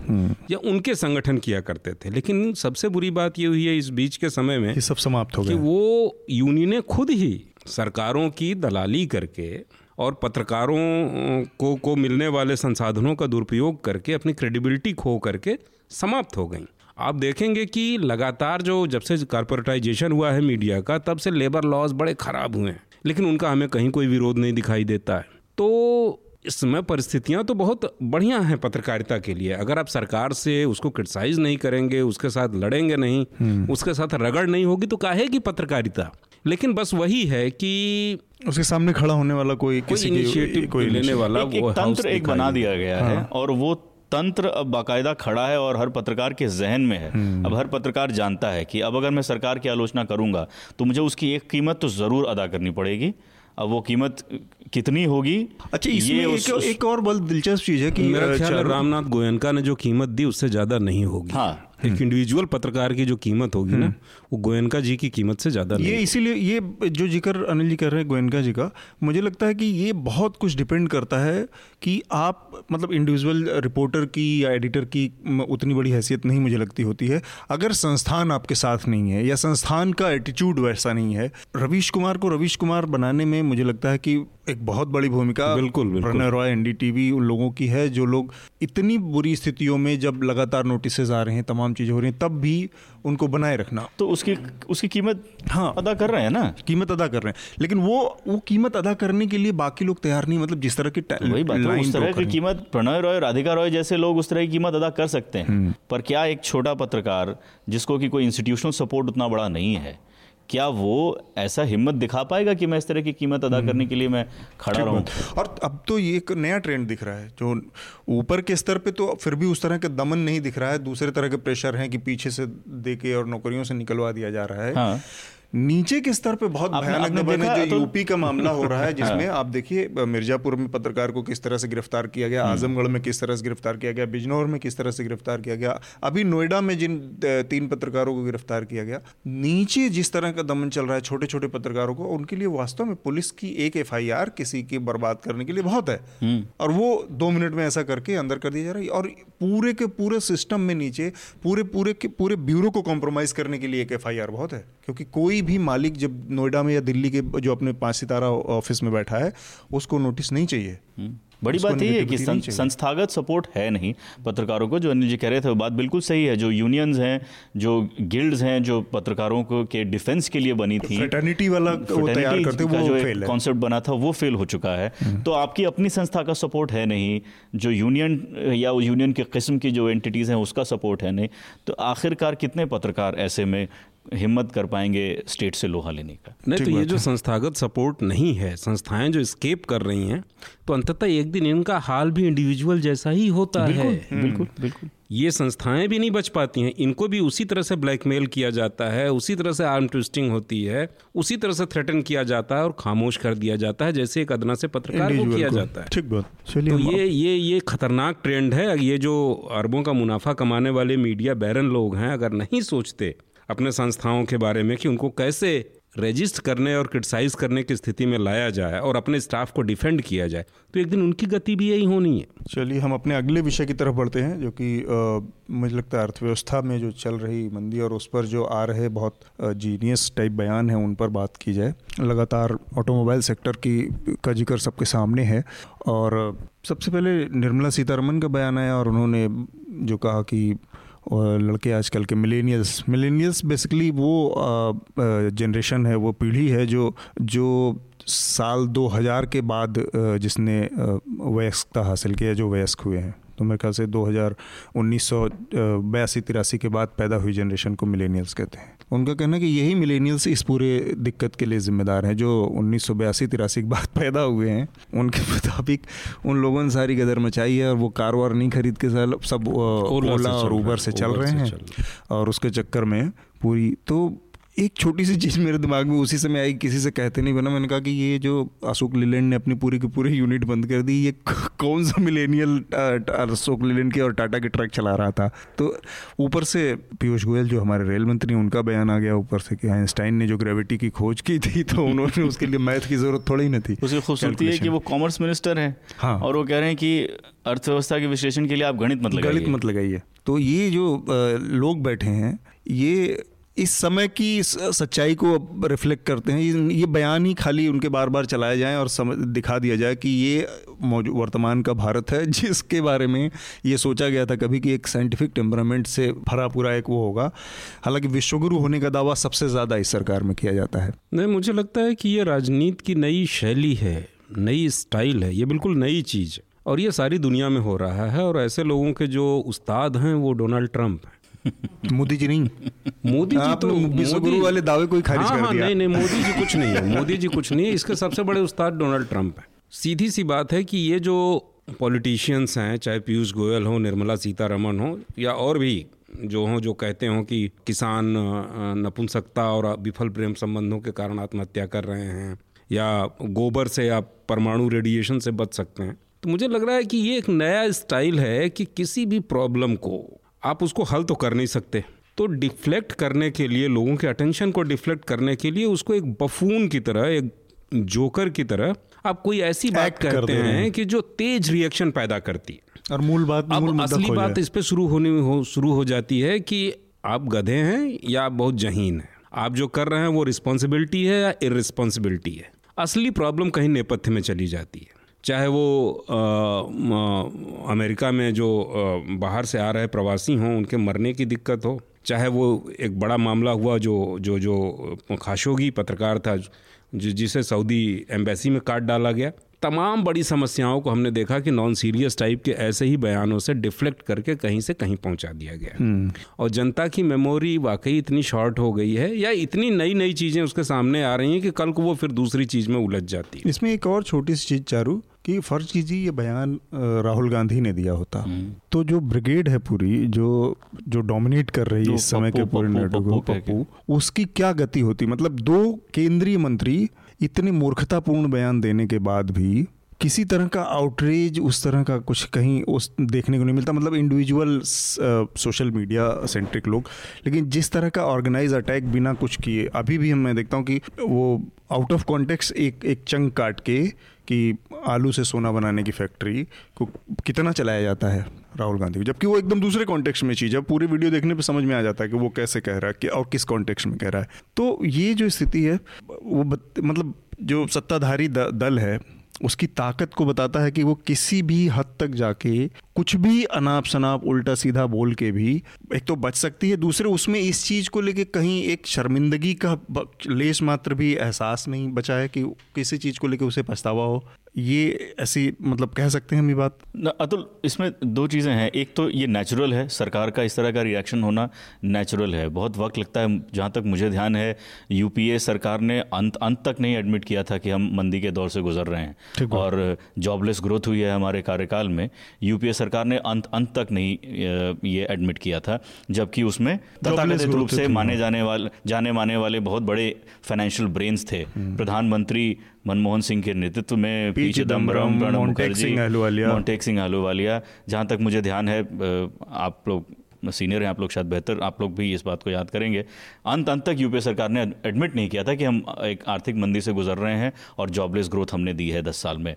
या उनके संगठन किया करते थे। लेकिन सबसे बुरी बात ये हुई है इस बीच के समय में ये सब समाप्त हो गया। कि वो यूनियनें खुद ही सरकारों की दलाली करके और पत्रकारों को को मिलने वाले संसाधनों का दुरुपयोग करके अपनी क्रेडिबिलिटी खो करके समाप्त हो गई। आप देखेंगे कि लगातार जो जब से कारपोरेटाइजेशन हुआ है मीडिया का तब से लेबर लॉज बड़े खराब हुए हैं। लेकिन उनका हमें कहीं कोई विरोध नहीं दिखाई देता है। तो इसमें परिस्थितियाँ तो बहुत बढ़िया हैं पत्रकारिता के लिए। अगर आप सरकार से उसको क्रिटिसाइज नहीं करेंगे उसके साथ लड़ेंगे नहीं उसके साथ रगड़ नहीं होगी तो काहे की पत्रकारिता? लेकिन बस वही है कि उसके सामने खड़ा होने वाला कोई कोई किसी की इनिशिएटिव कोई लेने वाला एक, एक तंत्र एक बना दिया गया है। और वो तंत्र अब बाकायदा खड़ा है और हर पत्रकार के जहन में है। अब हर पत्रकार जानता है कि अब अगर मैं सरकार की आलोचना करूँगा तो मुझे उसकी एक कीमत तो ज़रूर अदा करनी पड़ेगी। अब वो कीमत कितनी होगी अच्छा इसमें ये एक, उस- उस- एक और बहुत दिलचस्प चीज़ है कि मेरा ख्याल रामनाथ गोयनका ने जो कीमत दी उससे ज़्यादा नहीं होगी। हाँ। एक इंडिविजुअल पत्रकार की जो कीमत होगी ना वो गोयनका जी की कीमत से ज़्यादा ये इसीलिए ये जो ज़िक्र अनिल जी कर रहे हैं गोयनका जी का मुझे लगता है कि ये बहुत कुछ डिपेंड करता है कि आप मतलब इंडिविजुअल रिपोर्टर की या एडिटर की उतनी बड़ी हैसियत नहीं मुझे लगती होती है। अगर संस्थान आपके साथ नहीं है या संस्थान का एटीट्यूड वैसा नहीं है रवीश कुमार को रवीश कुमार बनाने में मुझे लगता है कि एक बहुत बड़ी भूमिका बिल्कुल। प्रणय रॉय एनडीटीवी उन लोगों की है जो लोग इतनी बुरी स्थितियों में जब लगातार नोटिस आ रहे हैं तमाम चीज़ें हो रही हैं तब भी उनको बनाए रखना। तो उसकी उसकी कीमत हाँ। अदा कर रहे हैं ना? कीमत अदा कर रहे हैं। लेकिन वो वो कीमत अदा करने के लिए बाकी लोग तैयार नहीं मतलब जिस तरह की वही बात है उस तरह की कीमत प्रणय रॉय राधिका रॉय जैसे लोग उस तरह की कीमत अदा कर सकते हैं। पर क्या एक छोटा पत्रकार जिसको कि कोई इंस्टीट्यूशनल सपोर्ट उतना बड़ा नहीं है क्या वो ऐसा हिम्मत दिखा पाएगा कि मैं इस तरह की कीमत अदा करने के लिए मैं खड़ा रहूँ? और अब तो ये एक नया ट्रेंड दिख रहा है जो ऊपर के स्तर पे तो फिर भी उस तरह के दमन नहीं दिख रहा है दूसरे तरह के प्रेशर हैं कि पीछे से दे के और नौकरियों से निकलवा दिया जा रहा है। हाँ। नीचे के स्तर पे बहुत भयानक दमन है जो तो- यूपी का मामला हो रहा है जिसमें आप देखिए मिर्जापुर में पत्रकार को किस तरह से गिरफ़्तार किया गया आजमगढ़ में किस तरह से गिरफ़्तार किया गया बिजनौर में किस तरह से गिरफ़्तार किया गया अभी नोएडा में जिन तीन पत्रकारों को गिरफ़्तार किया गया नीचे जिस तरह का दमन चल रहा है छोटे छोटे पत्रकारों को उनके लिए वास्तव में पुलिस की एक एफआईआर किसी की बर्बाद करने के लिए बहुत है। और वो दो मिनट में ऐसा करके अंदर कर दिया जा रहा है और पूरे के पूरे सिस्टम में नीचे पूरे पूरे के पूरे ब्यूरो को कॉम्प्रोमाइज करने के लिए एक एफ़ बहुत है। क्योंकि कोई भी मालिक जब नोएडा में या दिल्ली के जो अपने पाँच सितारा ऑफ़िस में बैठा है उसको नोटिस नहीं चाहिए। बड़ी बात यही है कि सं, संस्थागत सपोर्ट है नहीं। पत्रकारों को जो अनिल जी कह रहे थे वो बात बिल्कुल सही है। जो यूनियंस हैं जो गिल्ड्स हैं जो पत्रकारों को के डिफेंस के लिए बनी थी फ्रेटर्निटी वाला तैयार करते का वो जो कॉन्सेप्ट बना था वो फेल हो चुका है। तो आपकी अपनी संस्था का सपोर्ट है नहीं। जो यूनियन या यूनियन के किस्म की जो एंटिटीज़ हैं उसका सपोर्ट है नहीं। तो आखिरकार कितने पत्रकार ऐसे में हिम्मत कर पाएँगे स्टेट से लोहा लेने का। नहीं तो ये जो संस्थागत सपोर्ट नहीं है संस्थाएँ जो स्केप कर रही हैं तो अंततः एक दिन इनका हाल भी इंडिविजुअल जैसा ही होता बिल्कुल, है बिल्कुल बिल्कुल। ये संस्थाएँ भी नहीं बच पाती हैं इनको भी उसी तरह से ब्लैकमेल किया जाता है उसी तरह से आर्म ट्विस्टिंग होती है उसी तरह से थ्रेटन किया जाता है और खामोश कर दिया जाता है जैसे एक अदना से पत्रकार को किया को। जाता है। ठीक बात। चलिए तो ये ये ये खतरनाक ट्रेंड है। ये जो अरबों का मुनाफा कमाने वाले मीडिया बैरन लोग हैं अगर नहीं सोचते अपने संस्थाओं के बारे में कि उनको कैसे रजिस्ट करने और क्रिटिसाइज करने की स्थिति में लाया जाए और अपने स्टाफ को डिफेंड किया जाए। तो एक दिन उनकी गति भी यही होनी है। चलिए, हम अपने अगले विषय की तरफ़ बढ़ते हैं, जो कि मुझे लगता है अर्थव्यवस्था में जो चल रही मंदी और उस पर जो आ रहे बहुत जीनियस टाइप बयान हैं, उन पर बात की जाए। लगातार ऑटोमोबाइल सेक्टर की, का ज़िक्र सबके सामने है। और सबसे पहले निर्मला सीतारमन का बयान आया और उन्होंने जो कहा कि अ, लड़के आजकल के मिलेनियल्स मिलेनियल्स बेसिकली वो जनरेशन है वो पीढ़ी है जो जो साल 2000 के बाद जिसने वयस्कता हासिल किया जो वयस्क हुए हैं। तो मेरे ख्याल से 2000 उन्नीस सौ बयासी तिरासी के बाद पैदा हुई जनरेशन को मिलेनियल्स कहते हैं। उनका कहना है कि यही मिलेनियल्स इस पूरे दिक्कत के लिए जिम्मेदार हैं जो उन्नीस सौ बयासी तिरासी के बाद पैदा हुए हैं। उनके मुताबिक उन लोगों ने सारी गदर मचाई है और वो कार वार नहीं खरीद के साल- सब ओला और ऊबर से चल रहे हैं। और उसके चक्कर में पूरी तो एक छोटी सी चीज़ मेरे दिमाग में उसी समय आई किसी से कहते नहीं बना। मैंने कहा कि ये जो अशोक लीलैंड ने अपनी पूरी की पूरी यूनिट बंद कर दी ये कौन सा मिलेनियल अशोक लीलैंड के और टाटा के ट्रक चला रहा था? तो ऊपर से पीयूष गोयल जो हमारे रेल मंत्री हैं उनका बयान आ गया ऊपर से कि आइंस्टाइन ने जो ग्रेविटी की खोज की थी तो उन्होंने उसके लिए मैथ की ज़रूरत थोड़ी ना थी। उसकी खूबसूरती है कि वो कॉमर्स मिनिस्टर हैं हाँ। और वो कह रहे हैं कि अर्थव्यवस्था के विश्लेषण के लिए आप गणित मत गणित मत लगाइए। तो ये जो लोग बैठे हैं ये इस समय की सच्चाई को रिफ्लेक्ट करते हैं। ये बयान ही खाली उनके बार बार चलाए जाएँ और समझ दिखा दिया जाए कि ये वर्तमान का भारत है, जिसके बारे में ये सोचा गया था कभी कि एक साइंटिफिक टेम्परामेंट से भरा पूरा एक वो होगा। हालाँकि विश्वगुरु होने का दावा सबसे ज़्यादा इस सरकार में किया जाता है। नहीं, मुझे लगता है कि ये राजनीति की नई शैली है, नई स्टाइल है, ये बिल्कुल नई चीज़। है और ये सारी दुनिया में हो रहा है और ऐसे लोगों के जो उस्ताद हैं, वो डोनाल्ड ट्रंप हैं। मोदी जी नहीं। मोदी जी तो विश्वगुरु वाले दावे को ही खारिज हाँ, कर हाँ, दिया। नहीं नहीं मोदी जी कुछ नहीं है मोदी जी कुछ नहीं है। इसके सबसे बड़े उस्ताद डोनाल्ड ट्रंप है। सीधी सी बात है कि ये जो पॉलिटिशियंस हैं चाहे पीयूष गोयल हो निर्मला सीतारमन हो या और भी जो हों जो कहते हों कि किसान नपुंसकता और विफल प्रेम संबंधों के कारण आत्महत्या कर रहे हैं या गोबर से आप परमाणु रेडिएशन से बच सकते हैं तो मुझे लग रहा है कि ये एक नया स्टाइल है कि किसी भी प्रॉब्लम को आप उसको हल तो कर नहीं सकते। तो डिफ्लेक्ट करने के लिए लोगों के अटेंशन को डिफ्लेक्ट करने के लिए उसको एक बफून की तरह एक जोकर की तरह आप कोई ऐसी बात Act कर करते हैं। कि जो तेज रिएक्शन पैदा करती है। और मूल बात मूल अब मुद्दा असली बात इस पे शुरू होने हो शुरू हो जाती है कि आप गधे हैं या आप बहुत जहीन हैं। आप जो कर रहे हैं वो रिस्पॉन्सिबिलिटी है या इरिस्पॉन्सिबिलिटी है। असली प्रॉब्लम कहीं नेपथ्य में चली जाती है। चाहे वो अ, म, अमेरिका में जो अ, बाहर से आ रहे प्रवासी हों उनके मरने की दिक्कत हो चाहे वो एक बड़ा मामला हुआ जो जो जो खाशोगी पत्रकार था जि- जिसे सऊदी एम्बेसी में काट डाला गया तमाम बड़ी समस्याओं को हमने देखा कि नॉन सीरियस टाइप के ऐसे ही बयानों से डिफ्लेक्ट करके कहीं से कहीं पहुँचा दिया गया और जनता की मेमोरी वाकई इतनी शॉर्ट हो गई है या इतनी नई नई चीज़ें उसके सामने आ रही हैं कि कल को वो फिर दूसरी चीज़ में उलझ जाती है। इसमें एक और छोटी सी चीज़ चारू कि फ़र्ज़ कीजिए ये बयान राहुल गांधी ने दिया होता। तो जो ब्रिगेड है पूरी जो जो डोमिनेट कर रही है इस समय के पूरे नाटक को। पप्पू उसकी क्या गति होती? मतलब दो केंद्रीय मंत्री इतने मूर्खतापूर्ण बयान देने के बाद भी किसी तरह का आउटरीच उस तरह का कुछ कहीं उस देखने को नहीं मिलता। मतलब इंडिविजुअल सोशल मीडिया सेंट्रिक लोग। लेकिन जिस तरह का ऑर्गेनाइज अटैक बिना कुछ किए अभी भी हम मैं देखता हूँ कि वो आउट ऑफ़ कॉन्टेक्स्ट एक एक चंक काट के कि आलू से सोना बनाने की फैक्ट्री को कितना चलाया जाता है राहुल गांधी को? जबकि वो एकदम दूसरे कॉन्टेक्स्ट में चीज़ है। पूरे वीडियो देखने पर समझ में आ जाता है कि वो कैसे कह रहा है कि और किस कॉन्टेक्स्ट में कह रहा है। तो ये जो स्थिति है वो बत, मतलब जो सत्ताधारी दल है उसकी ताकत को बताता है कि वो किसी भी हद तक जाके कुछ भी अनाप शनाप उल्टा सीधा बोल के भी एक तो बच सकती है। दूसरे उसमें इस चीज़ को लेके कहीं एक शर्मिंदगी का लेश मात्र भी एहसास नहीं बचा है कि किसी चीज़ को लेके उसे पछतावा हो। ये ऐसी मतलब कह सकते हैं हम ये बात। अतुल इसमें दो चीज़ें हैं। एक तो ये नेचुरल है सरकार का इस तरह का रिएक्शन होना नेचुरल है। बहुत वक्त लगता है जहाँ तक मुझे ध्यान है यूपीए सरकार ने अंत अंत तक नहीं एडमिट किया था कि हम मंदी के दौर से गुजर रहे हैं। और जॉबलेस ग्रोथ हुई है हमारे कार्यकाल में। यूपीए सरकार ने अंत अंत तक नहीं ये एडमिट किया था जबकि उसमें तथाकथित रूप से माने जाने वाले जाने माने वाले बहुत बड़े फाइनेंशियल ब्रेन्स थे। प्रधानमंत्री मनमोहन सिंह के नेतृत्व में पी चिदम्बरम प्रणब मुखर्जी। मोंटेक सिंह अहलूवालिया जहाँ तक मुझे ध्यान है आप लोग सीनियर हैं, आप लोग शायद बेहतर, आप लोग भी इस बात को याद करेंगे। अंत अंत तक यूपीए सरकार ने एडमिट नहीं किया था कि हम एक आर्थिक मंदी से गुजर रहे हैं और जॉबलेस ग्रोथ हमने दी है दस साल में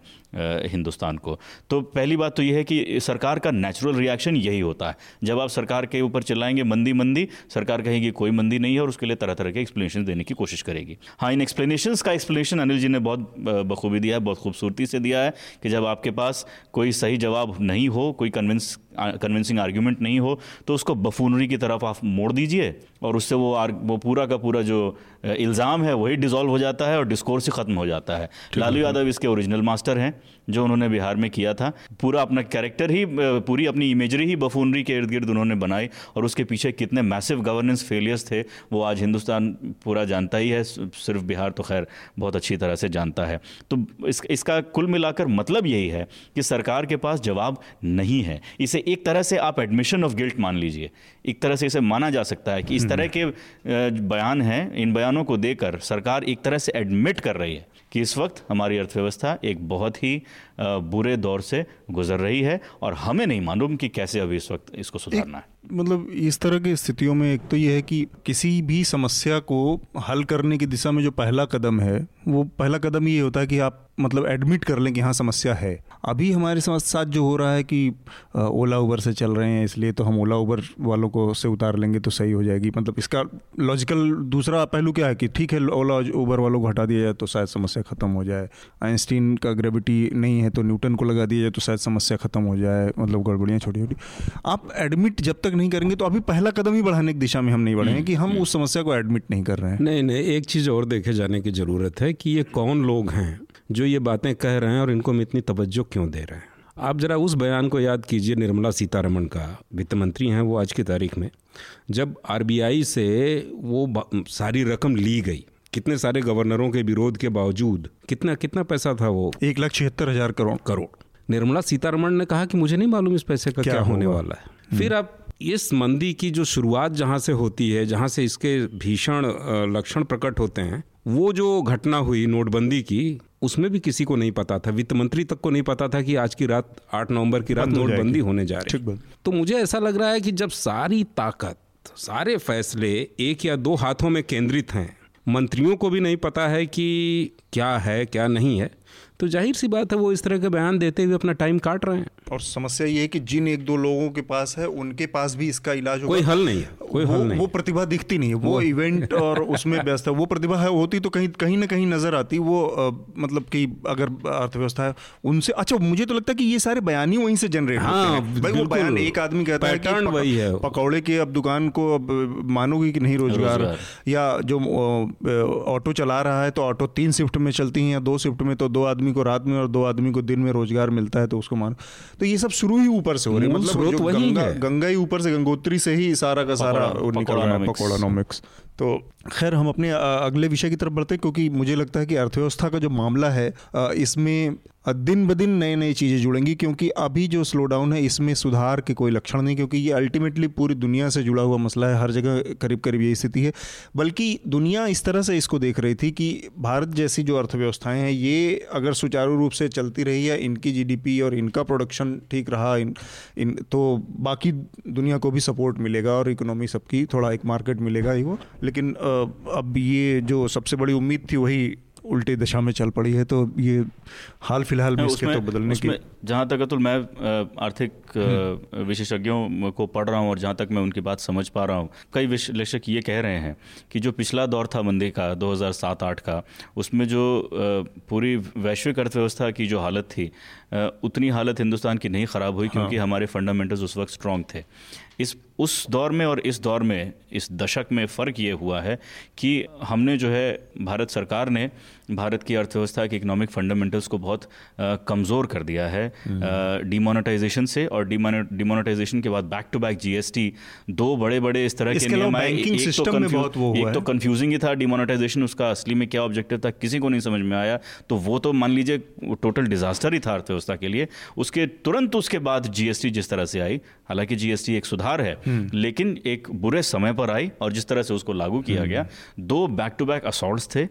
हिंदुस्तान को। तो पहली बात तो ये है कि सरकार का नेचुरल रिएक्शन यही होता है। जब आप सरकार के ऊपर चिल्लाएँगे, मंदी मंदी, सरकार कहेगी कोई मंदी नहीं है और उसके लिए तरह तरह के एक्सप्लेनेशन देने की कोशिश करेगी। हाँ इन एक्सप्लेनेशन का एक्सप्लेनेशन अनिल जी ने बहुत बखूबी दिया है, बहुत खूबसूरती से दिया है कि जब आपके पास कोई सही जवाब नहीं हो, कोई कन्विंस कन्विंसिंग आर्ग्यूमेंट नहीं हो तो उसको बफूनरी की तरफ़ आप मोड़ दीजिए। और उससे वो आर, वो पूरा का पूरा जो इल्ज़ाम है वही डिज़ोल्व हो जाता है और डिस्कोर्स ही ख़त्म हो जाता है। लालू यादव इसके ओरिजिनल मास्टर हैं जो उन्होंने बिहार में किया था। पूरा अपना कैरेक्टर ही पूरी अपनी इमेजरी ही बफूनरी के इर्द गिर्द उन्होंने बनाई और उसके पीछे कितने मैसिव गवर्नेंस फेलियर्स थे वो आज हिंदुस्तान पूरा जानता ही है सिर्फ़ बिहार तो खैर बहुत अच्छी तरह से जानता है। तो इस, इसका कुल मिलाकर मतलब यही है कि सरकार के पास जवाब नहीं है। इसे एक तरह से आप एडमिशन ऑफ़ गिल्ट मान लीजिए। एक तरह से इसे माना जा सकता है कि इस तरह के बयान हैं इन बयानों को देकर सरकार एक तरह से एडमिट कर रही है कि इस वक्त हमारी अर्थव्यवस्था एक बहुत ही बुरे दौर से गुजर रही है और हमें नहीं मालूम कि कैसे अभी इस वक्त इसको सुधारना है। मतलब इस तरह की स्थितियों में एक तो ये है कि किसी भी समस्या को हल करने की दिशा में जो पहला कदम है वो पहला कदम ये होता है कि आप मतलब एडमिट कर लें कि हाँ समस्या है। अभी हमारे साथ जो हो रहा है कि ओला उबर से चल रहे हैं इसलिए तो हम ओला उबर वालों को से उतार लेंगे तो सही हो जाएगी। मतलब इसका लॉजिकल दूसरा पहलू क्या है कि ठीक है ओला उबर वालों को हटा दिया जाए तो शायद समस्या ख़त्म हो जाए। आइंस्टीन का ग्रेविटी नहीं है तो न्यूटन को लगा दिया जाए तो शायद समस्या ख़त्म हो जाए। मतलब गड़बड़ियाँ छोटी छोटी आप एडमिट जब तक नहीं करेंगे तो अभी पहला कदम ही बढ़ाने की दिशा में हम नहीं बढ़े हैं कि हम उस समस्या को एडमिट नहीं कर रहे हैं। नहीं नहीं एक चीज़ और देखे जाने की ज़रूरत है कि ये कौन लोग हैं? जो ये बातें कह रहे हैं और इनको हम इतनी तवज्जो क्यों दे रहे हैं? आप ज़रा उस बयान को याद कीजिए निर्मला सीतारमण का वित्त मंत्री हैं वो आज की तारीख में। जब आरबीआई से वो सारी रकम ली गई कितने सारे गवर्नरों के विरोध के बावजूद कितना कितना पैसा था वो? एक लाख छिहत्तर हज़ार करोड़। करोड़। निर्मला सीतारमण ने कहा कि मुझे नहीं मालूम इस पैसे का क्या, क्या होने वाला है। हम्म। फिर आप इस मंदी की जो शुरुआत जहाँ से होती है जहाँ से इसके भीषण लक्षण प्रकट होते हैं वो जो घटना हुई नोटबंदी की उसमें भी किसी को नहीं पता था वित्त मंत्री तक को नहीं पता था कि आज की रात आठ नवंबर की रात नोटबंदी होने जा रही है। तो मुझे ऐसा लग रहा है कि जब सारी ताकत सारे फैसले एक या दो हाथों में केंद्रित हैं मंत्रियों को भी नहीं पता है कि क्या है क्या नहीं है। तो ज़ाहिर सी बात है वो इस तरह के बयान देते हुए अपना टाइम काट रहे हैं। और समस्या ये है कि जिन एक दो लोगों के पास है उनके पास भी इसका इलाज कोई हल नहीं है कोई हल नहीं वो प्रतिभा दिखती नहीं है। वो, वो इवेंट और उसमें व्यस्त है। वो प्रतिभा है होती तो कहीं कहीं ना कहीं नज़र आती। वो आ, मतलब कि अगर अर्थव्यवस्था है उनसे अच्छा मुझे तो लगता है कि ये सारे बयान ही वहीं से जनरेट हाँ, भाई वो बयान एक आदमी कहता है कि वही है। पकौड़े के अब दुकान को अब मानोगी कि नहीं रोज़गार? या जो ऑटो चला रहा है तो ऑटो तीन शिफ्ट में चलती हैं या दो शिफ्ट में तो दो आदमी को रात में और दो आदमी को दिन में रोज़गार मिलता है तो उसको मानो तो ये सब शुरू ही ऊपर से हो रही मतलब जो गंगा गंगा ही ऊपर से गंगोत्री से ही सारा का सारा निकल रहा है पकौड़ानोमिक्स तो खैर, हम अपने अगले विषय की तरफ़ बढ़ते हैं, क्योंकि मुझे लगता है कि अर्थव्यवस्था का जो मामला है इसमें दिन ब दिन नए नई चीज़ें जुड़ेंगी, क्योंकि अभी जो स्लो डाउन है, इसमें सुधार के कोई लक्षण नहीं, क्योंकि ये अल्टीमेटली पूरी दुनिया से जुड़ा हुआ मसला है, हर जगह करीब करीब यही स्थिति है। बल्कि दुनिया इस तरह से इसको देख रही थी कि भारत जैसी जो अर्थव्यवस्थाएँ हैं, ये अगर सुचारू रूप से चलती रही है इनकी जीडीपी और इनका प्रोडक्शन ठीक रहा, इन इन तो बाकी दुनिया को भी सपोर्ट मिलेगा और इकोनॉमी सबकी थोड़ा एक मार्केट मिलेगा ही वो। लेकिन अब ये जो सबसे बड़ी उम्मीद थी वही उल्टी दिशा में चल पड़ी है तो ये हाल फ़िलहाल में इसके तो बदलने की जहाँ तक अतुल मैं आर्थिक हम्म। विशेषज्ञों को पढ़ रहा हूँ और जहाँ तक मैं उनकी बात समझ पा रहा हूँ कई विश्लेषक ये कह रहे हैं कि जो पिछला दौर था मंदी का 2007-8 का उसमें जो पूरी वैश्विक अर्थव्यवस्था की जो हालत थी उतनी हालत हिंदुस्तान की नहीं ख़राब हुई क्योंकि हाँ। हमारे फंडामेंटल्स उस वक्त स्ट्रॉन्ग थे इस, उस दौर में और इस दौर में, इस दशक में फ़र्क ये हुआ है कि हमने जो है, भारत सरकार ने भारत की अर्थव्यवस्था के इकोनॉमिक फंडामेंटल्स को बहुत कमज़ोर कर दिया है डिमोनेटाइजेशन हम्म। से और डिमोनेटाइजेशन के बाद बैक टू बैक जीएसटी दो बड़े बड़े इस तरह के नियम आए एक तो एक तो कन्फ्यूजिंग ही था डिमोनेटाइजेशन उसका असली में क्या ऑब्जेक्टिव था किसी को नहीं समझ में आया तो वो तो मान लीजिए टोटल डिजास्टर ही था अर्थव्यवस्था के लिए उसके तुरंत उसके बाद जीएसटी जिस तरह से आई हालाँकि जीएसटी एक सुधार है हम्म। लेकिन एक बुरे समय पर आई और जिस तरह से उसको लागू किया हम्म। गया दो बैक टू बैक असॉल्ट थे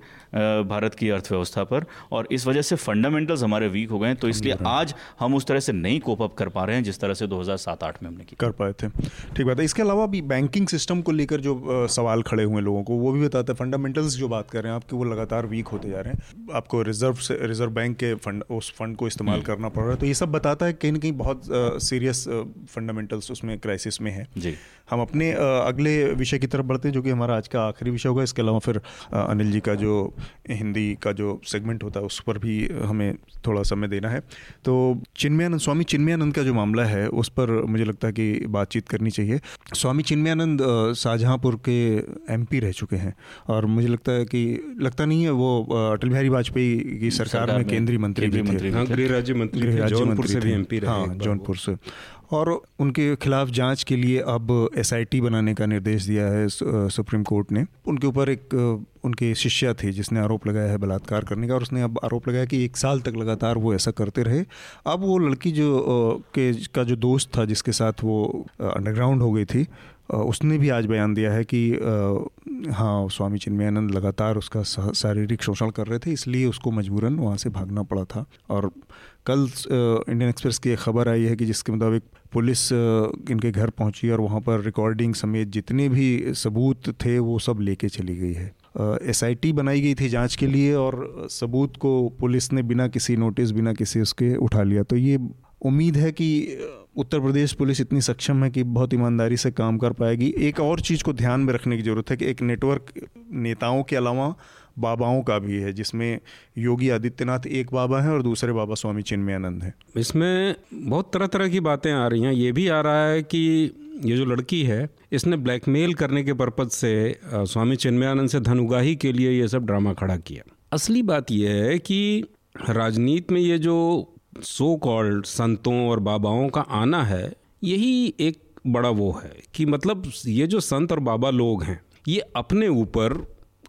भारत की अर्थव्यवस्था पर और इस वजह से फंडामेंटल्स हमारे वीक हो गए हैं तो इसलिए आज हम उस तरह से नहीं कोप अप कर पा रहे हैं जिस तरह से 2007-8 में हमने किया कर पाए थे। ठीक बात है। इसके अलावा भी बैंकिंग सिस्टम को लेकर जो सवाल खड़े हुए लोगों को वो भी बताते हैं। फंडामेंटल्स जो बात कर रहे हैं आपके वो लगातार वीक होते जा रहे हैं। आपको रिज़र्व से रिज़र्व बैंक के फंड उस फंड को इस्तेमाल हम्म। करना पड़ रहा है। तो ये सब बताता है कहीं ना कहीं बहुत सीरियस फंडामेंटल्स उसमें क्राइसिस में है। जी। हम अपने अगले विषय की तरफ़ बढ़ते हैं जो कि हमारा आज का आखिरी विषय होगा। इसके अलावा फिर अनिल जी का जो हिंदी का जो सेगमेंट होता है उस पर भी हमें थोड़ा समय देना है। तो चिन्मयानंद स्वामी चिन्मयानंद का जो मामला है उस पर मुझे लगता है कि बातचीत करनी चाहिए। स्वामी चिन्मयानंद शाहजहाँपुर के एमपी रह चुके हैं और मुझे लगता है कि लगता नहीं है वो अटल बिहारी वाजपेयी की सरकार में केंद्रीय मंत्री भी थे। हाँ गृह राज्य मंत्री थे, जौनपुर से भी थे। एमपी हाँ। जौनपुर से। और उनके खिलाफ जाँच के लिए अब एसआईटी बनाने का निर्देश दिया है सुप्रीम कोर्ट ने। उनके ऊपर एक उनके शिष्या थे जिसने आरोप लगाया है बलात्कार करने का और उसने अब आरोप लगाया कि एक साल तक लगातार वो ऐसा करते रहे। अब वो लड़की जो के, का जो दोस्त था जिसके साथ वो अंडरग्राउंड हो गई थी उसने भी आज बयान दिया है कि हाँ स्वामी चिन्मयानंद लगातार उसका शारीरिक शोषण कर रहे थे, इसलिए उसको मजबूरन वहाँ से भागना पड़ा था। और कल इंडियन एक्सप्रेस की एक खबर आई है कि जिसके मुताबिक पुलिस इनके घर पहुँची और वहाँ पर रिकॉर्डिंग समेत जितने भी सबूत थे, वो सब लेके चली गई है। एसआईटी बनाई गई थी जाँच के लिए और सबूत को पुलिस ने बिना किसी नोटिस बिना किसी उसके उठा लिया। तो ये उम्मीद है कि उत्तर प्रदेश पुलिस इतनी सक्षम है कि बहुत ईमानदारी से काम कर पाएगी। एक और चीज़ को ध्यान में रखने की ज़रूरत है कि एक नेटवर्क नेताओं के अलावा बाबाओं का भी है, जिसमें योगी आदित्यनाथ एक बाबा हैं और दूसरे बाबा स्वामी चिन्मयानंद हैं। इसमें बहुत तरह तरह की बातें आ रही हैं। ये भी आ रहा है कि ये जो लड़की है, इसने ब्लैकमेल करने के पर्पज से स्वामी चिन्मयानंद से धन उगाही के लिए ये सब ड्रामा खड़ा किया। असली बात यह है कि राजनीति में ये जो सो कॉल्ड संतों और बाबाओं का आना है यही एक बड़ा वो है कि मतलब ये जो संत और बाबा लोग हैं ये अपने ऊपर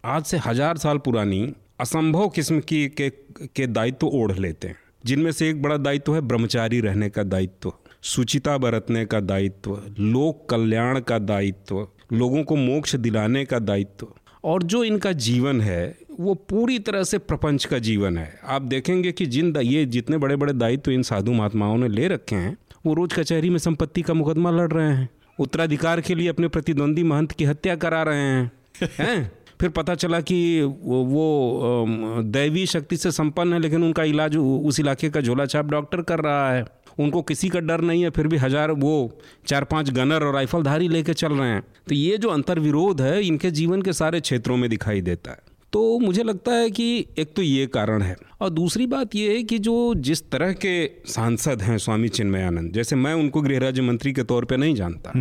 आज से हज़ार साल पुरानी असंभव किस्म की के, के दायित्व ओढ़ लेते हैं। जिनमें से एक बड़ा दायित्व है ब्रह्मचारी रहने का दायित्व सुचिता बरतने का दायित्व लोक कल्याण का दायित्व लोगों को मोक्ष दिलाने का दायित्व। और जो इनका जीवन है वो पूरी तरह से प्रपंच का जीवन है। आप देखेंगे कि जिन ये जितने बड़े बड़े दायित्व तो इन साधु महात्माओं ने ले रखे हैं वो रोज कचहरी में संपत्ति का मुकदमा लड़ रहे हैं। उत्तराधिकार के लिए अपने प्रतिद्वंदी महंत की हत्या करा रहे हैं। हैं? फिर पता चला कि वो, वो दैवी शक्ति से संपन्न है लेकिन उनका इलाज उस इलाके का झोला छाप डॉक्टर कर रहा है। उनको किसी का डर नहीं है फिर भी हज़ार वो चार पाँच गनर और राइफलधारी लेके चल रहे हैं। तो ये जो अंतर्विरोध है इनके जीवन के सारे क्षेत्रों में दिखाई देता है। तो मुझे लगता है कि एक तो ये कारण है। और दूसरी बात ये है कि जो जिस तरह के सांसद हैं स्वामी चिन्मयानंद जैसे मैं उनको गृह राज्य मंत्री के तौर पे नहीं जानता।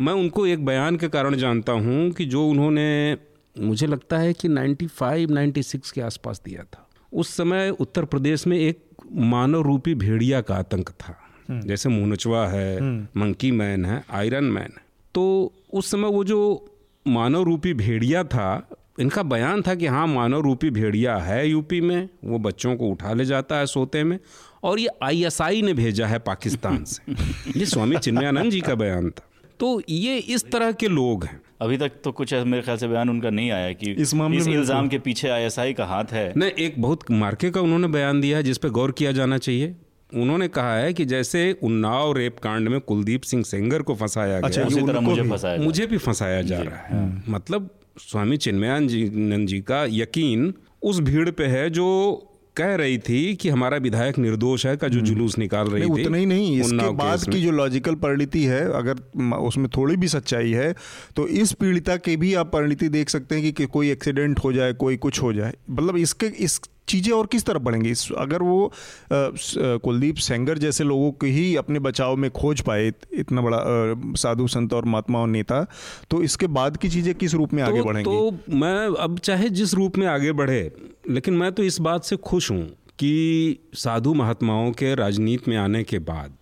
मैं उनको एक बयान के कारण जानता हूँ कि जो उन्होंने मुझे लगता है कि 95 96 के आसपास दिया था। उस समय उत्तर प्रदेश में एक मानव रूपी भेड़िया का आतंक था। जैसे मुनचवा है मंकी मैन है आयरन मैन। तो उस समय वो जो मानव रूपी भेड़िया था इनका बयान था कि हाँ मानव रूपी भेड़िया है यूपी में वो बच्चों को उठा ले जाता है सोते में और ये आईएसआई ने भेजा है पाकिस्तान से। ये स्वामी चिन्मयानंद जी का बयान था। तो ये इस तरह के लोग हैं। अभी तक तो कुछ मेरे ख्याल से बयान उनका नहीं आया कि इस मामले इस में इल्ज़ाम के पीछे आईएसआई का हाथ है। नहीं एक बहुत मार्के का उन्होंने बयान दिया है जिस पे गौर किया जाना चाहिए। उन्होंने कहा है कि जैसे उन्नाव रेप कांड में कुलदीप सिंह सेंगर को फंसाया अच्छा, गया। उसी तरह उनको मुझे फंसाया मुझे भी फंसाया जा रहा है। मतलब स्वामी चिन्मयान जी नंद जी का यकीन उस भीड़ पे है जो कह रही थी कि हमारा विधायक निर्दोष है का जो जुलूस निकाल रही थी उतना ही नहीं इसके बाद की जो लॉजिकल परिणति है अगर उसमें थोड़ी भी सच्चाई है तो इस पीड़िता की भी आप परिणति देख सकते हैं कि, कि कोई एक्सीडेंट हो जाए कोई कुछ हो जाए। मतलब इसके इस चीज़ें और किस तरह बढ़ेंगी? अगर वो कुलदीप सेंगर जैसे लोगों को ही अपने बचाव में खोज पाए इतना बड़ा साधु संत और महात्मा और नेता तो इसके बाद की चीज़ें किस रूप में तो, आगे बढ़ेंगी? तो मैं अब चाहे जिस रूप में आगे बढ़े लेकिन मैं तो इस बात से खुश हूँ कि साधु महात्माओं के राजनीति में आने के बाद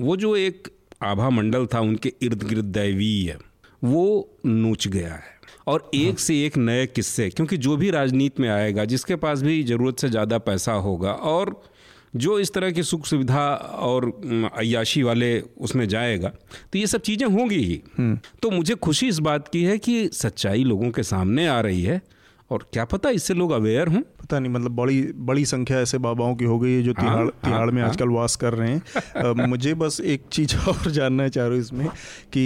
वो जो एक आभा मंडल था उनके इर्द गिर्द दैवीय वो नूच गया है। और एक से एक नए किस्से क्योंकि जो भी राजनीति में आएगा जिसके पास भी ज़रूरत से ज़्यादा पैसा होगा और जो इस तरह की सुख सुविधा और अयाशी वाले उसमें जाएगा तो ये सब चीज़ें होंगी ही। तो मुझे खुशी इस बात की है कि सच्चाई लोगों के सामने आ रही है और क्या पता इससे लोग अवेयर हों। पता नहीं मतलब बड़ी बड़ी संख्या ऐसे बाबाओं की हो गई है जो हाँ, तिहाड़ हाँ, तिहाड़ में हाँ। आजकल वास कर रहे हैं। अ, मुझे बस एक चीज़ और जानना चाह रहा हूँ इसमें कि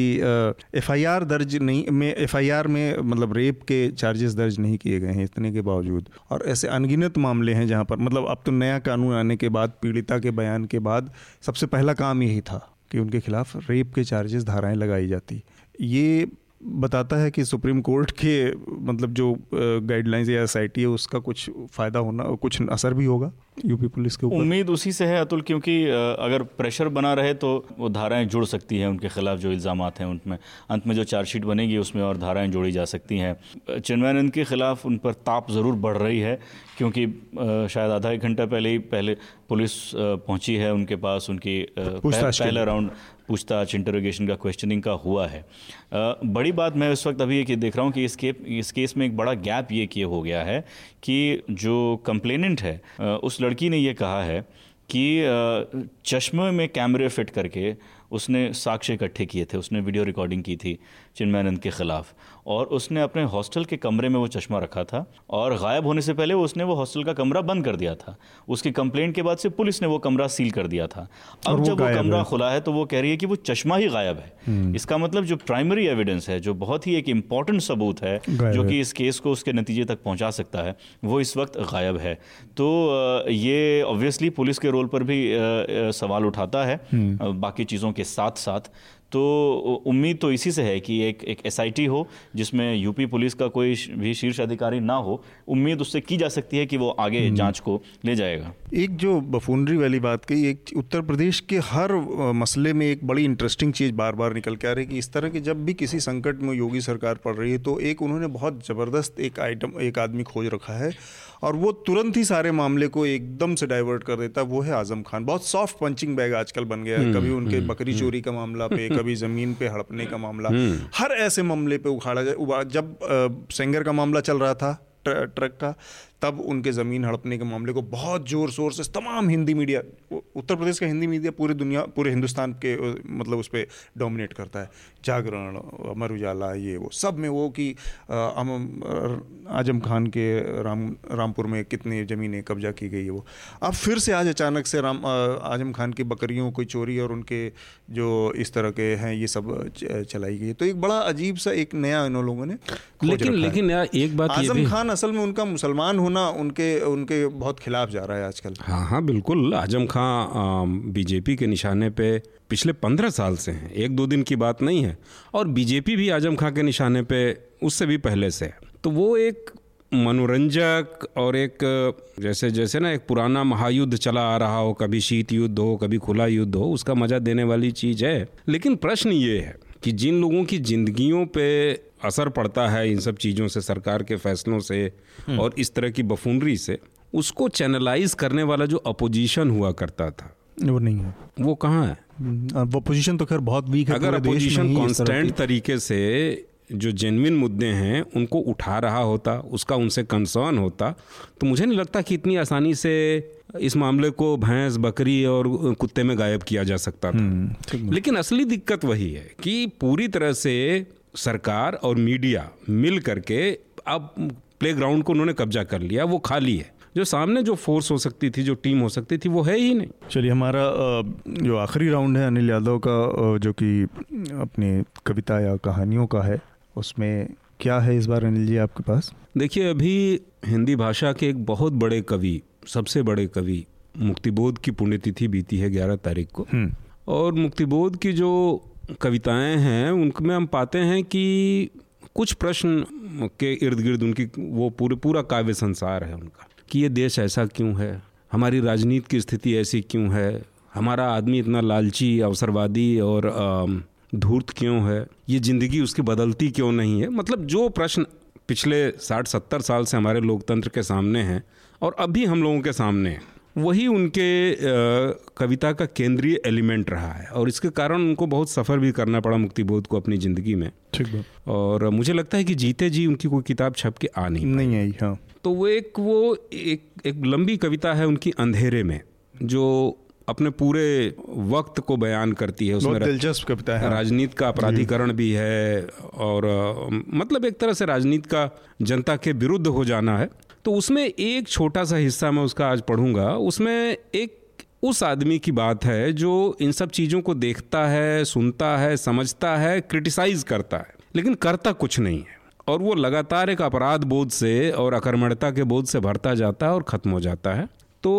एफआईआर दर्ज नहीं में एफआईआर में मतलब रेप के चार्जेस दर्ज नहीं किए गए हैं इतने के बावजूद। और ऐसे अनगिनत मामले हैं जहाँ पर मतलब अब तो नया कानून आने के बाद पीड़िता के बयान के बाद सबसे पहला काम यही था कि उनके खिलाफ रेप के चार्जेस धाराएँ लगाई जाती। ये बताता है कि सुप्रीम कोर्ट के मतलब जो गाइडलाइंस या एसआईटी है, उसका कुछ फ़ायदा होना, कुछ असर भी होगा? यूपी पुलिस के ऊपर। उम्मीद उसी से है अतुल क्योंकि अगर प्रेशर बना रहे तो वो धाराएँ जुड़ सकती हैं उनके खिलाफ जो इल्ज़ाम हैं उनमें। अंत में जो चार्जशीट बनेगी उसमें और धाराएँ जोड़ी जा सकती हैं। चिन्मयानंद के खिलाफ उन पर ताप ज़रूर बढ़ रही है क्योंकि शायद आधा एक घंटा पहले ही पहले पुलिस पहुँची है उनके पास उनकी पहला राउंड पूछताछ इंटरोगेशन का क्वेश्चनिंग का हुआ है। बड़ी बात मैं इस वक्त अभी ये देख रहा हूँ कि इस के इस केस में एक बड़ा गैप ये किए हो गया है कि जो कंप्लेनेंट है उस लड़की ने ये कहा है कि चश्मे में कैमरे फिट करके उसने साक्ष्य इकट्ठे किए थे, उसने वीडियो रिकॉर्डिंग की थी चिन्मयानंद के ख़िलाफ़। और उसने अपने हॉस्टल के कमरे में वो चश्मा रखा था और गायब होने से पहले उसने वो हॉस्टल का कमरा बंद कर दिया था। उसकी कंप्लेंट के बाद से पुलिस ने वो कमरा सील कर दिया था। अब जब वो कमरा खुला है तो वो कह रही है कि वो चश्मा ही गायब है। हम्म। इसका मतलब जो प्राइमरी एविडेंस है जो बहुत ही एक इंपॉर्टेंट सबूत है जो कि इस केस को उसके नतीजे तक पहुँचा सकता है वो इस वक्त गायब है। तो ये ऑब्वियसली पुलिस के रोल पर भी सवाल उठाता है हम्म। बाकी चीज़ों के साथ साथ तो उम्मीद तो इसी से है कि एक एक एसआईटी हो जिसमें यूपी पुलिस का कोई भी शीर्ष अधिकारी ना हो उम्मीद उससे की जा सकती है कि वो आगे हम्म। जाँच को ले जाएगा एक जो बफूनरी वाली बात कही एक उत्तर प्रदेश के हर मसले में एक बड़ी इंटरेस्टिंग चीज़ बार बार निकल के आ रही है कि इस तरह की जब भी किसी संकट में योगी सरकार पड़ रही है तो एक उन्होंने बहुत ज़बरदस्त एक आइटम एक आदमी खोज रखा है और वो तुरंत ही सारे मामले को एकदम से डाइवर्ट कर देता है वो है आज़म खान। बहुत सॉफ्ट पंचिंग बैग आजकल बन गया है। हम्म, कभी उनके हम्म, बकरी चोरी का मामला पे कभी ज़मीन पे हड़पने का मामला। हर ऐसे मामले पे उखाड़ा जाए। जब सेंगर का मामला चल रहा था ट्रक का तब उनके ज़मीन हड़पने के मामले को बहुत ज़ोर शोर से तमाम हिंदी मीडिया उत्तर प्रदेश का हिंदी मीडिया पूरी दुनिया पूरे हिंदुस्तान के मतलब उस पर डोमिनेट करता है। जागरण अमर उजाला ये वो सब में वो कि आज़म खान के राम रामपुर में कितनी ज़मीनें कब्जा की गई है वो। अब फिर से आज अचानक से राम आज़म खान की बकरियों की चोरी और उनके जो इस तरह के हैं ये सब चलाई गई तो एक बड़ा अजीब सा एक नया इन लोगों ने लेकिन लेकिन एक बात आज़म खान असल में उनका मुसलमान होना होना उनके उनके बहुत खिलाफ जा रहा है आजकल। हाँ हाँ बिल्कुल। आज़म खां बीजेपी के निशाने पे पिछले पंद्रह साल से हैं। एक दो दिन की बात नहीं है। और बीजेपी भी आज़म खां के निशाने पे उससे भी पहले से है। तो वो एक मनोरंजक और एक, जैसे जैसे ना एक पुराना महायुद्ध चला आ रहा हो, कभी शीत युद्ध हो, कभी खुला युद्ध हो, उसका मज़ा देने वाली चीज़ है। लेकिन प्रश्न ये है कि जिन लोगों की ज़िंदगियों पे असर पड़ता है इन सब चीज़ों से सरकार के फैसलों से हम्म। और इस तरह की बफूनरी से उसको चैनलाइज करने वाला जो अपोजिशन हुआ करता था वो नहीं है। वो कहाँ है? वो पोजीशन तो खैर बहुत वीक है अगर अपोजिशन कॉन्स्टेंट तरीके से जो जेनविन मुद्दे हैं उनको उठा रहा होता उसका उनसे कंसर्न होता तो मुझे नहीं लगता कि इतनी आसानी से इस मामले को भैंस बकरी और कुत्ते में गायब किया जा सकता था। हम्म, लेकिन असली दिक्कत वही है कि पूरी तरह से सरकार और मीडिया मिल करके अब प्ले ग्राउंड को उन्होंने कब्जा कर लिया वो खाली है। जो सामने जो फोर्स हो सकती थी जो टीम हो सकती थी वो है ही नहीं। चलिए हमारा जो आखिरी राउंड है अनिल यादव का जो कि अपनी कविता या कहानियों का है उसमें क्या है इस बार अनिल जी आपके पास? देखिए अभी हिंदी भाषा के एक बहुत बड़े कवि सबसे बड़े कवि मुक्तिबोध की पुण्यतिथि बीती है ग्यारह तारीख को। हम्म। और मुक्तिबोध की जो कविताएँ हैं, उनमें हम पाते हैं कि कुछ प्रश्न के इर्द गिर्द उनकी, वो पूरे, पूरा काव्य संसार है उनका, कि ये देश ऐसा क्यों है? हमारी राजनीति की स्थिति ऐसी क्यों है? हमारा आदमी इतना लालची, अवसरवादी और धूर्त क्यों है? ये ज़िंदगी उसकी बदलती क्यों नहीं है? मतलब जो प्रश्न पिछले साठ, सत्तर साल से हमारे लोकतंत्र के सामने हैं और अभी हम लोगों के सामने हैं। वही उनके कविता का केंद्रीय एलिमेंट रहा है और इसके कारण उनको बहुत सफ़र भी करना पड़ा मुक्तिबोध को अपनी ज़िंदगी में। ठीक है और मुझे लगता है कि जीते जी उनकी कोई किताब छप के आ नहीं नहीं आई हाँ। तो वो एक वो एक एक लंबी कविता है उनकी अंधेरे में जो अपने पूरे वक्त को बयान करती है। उसमें दिलचस्प कविता है। राजनीति का अपराधीकरण भी है और मतलब एक तरह से राजनीति का जनता के विरुद्ध हो जाना है। तो उसमें एक छोटा सा हिस्सा मैं उसका आज पढ़ूँगा। उसमें एक उस आदमी की बात है जो इन सब चीज़ों को देखता है, सुनता है, समझता है, क्रिटिसाइज करता है, लेकिन करता कुछ नहीं है। और वो लगातार एक अपराध बोध से और अकर्मणता के बोध से भरता जाता है और ख़त्म हो जाता है। तो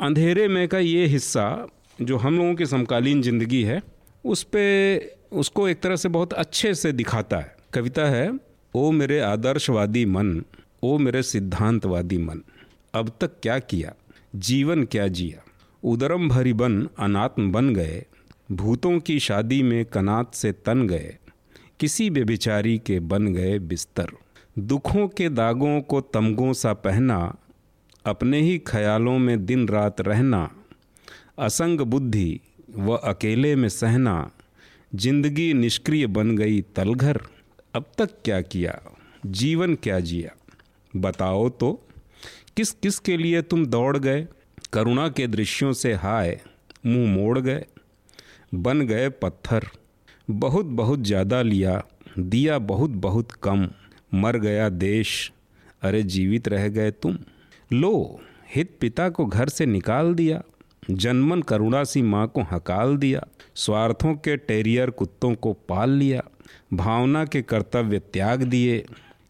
अंधेरे में का ये हिस्सा, जो हम लोगों की समकालीन ज़िंदगी है, उस पर उसको एक तरह से बहुत अच्छे से दिखाता है। कविता है, ओ मेरे आदर्शवादी मन ओ मेरे सिद्धांतवादी मन, अब तक क्या किया? जीवन क्या जिया? उदरम भरी बन, अनात्म बन गए, भूतों की शादी में कनात से तन गए, किसी बेबिचारी के बन गए बिस्तर। दुखों के दागों को तमगों सा पहना, अपने ही ख्यालों में दिन रात रहना, असंग बुद्धि व अकेले में सहना, ज़िंदगी निष्क्रिय बन गई तलघर, अब तक क्या किया? जीवन क्या जिया? बताओ तो किस किस के लिए तुम दौड़ गए? करुणा के दृश्यों से हाय, मुँह मोड़ गए, बन गए पत्थर, बहुत बहुत ज़्यादा लिया, दिया बहुत बहुत कम, मर गया देश, अरे जीवित रह गए तुम। लो, हित पिता को घर से निकाल दिया, जन्मन करुणा सी माँ को हकाल दिया, स्वार्थों के टेरियर कुत्तों को पाल लिया, भावना के कर्तव्य त्याग दिए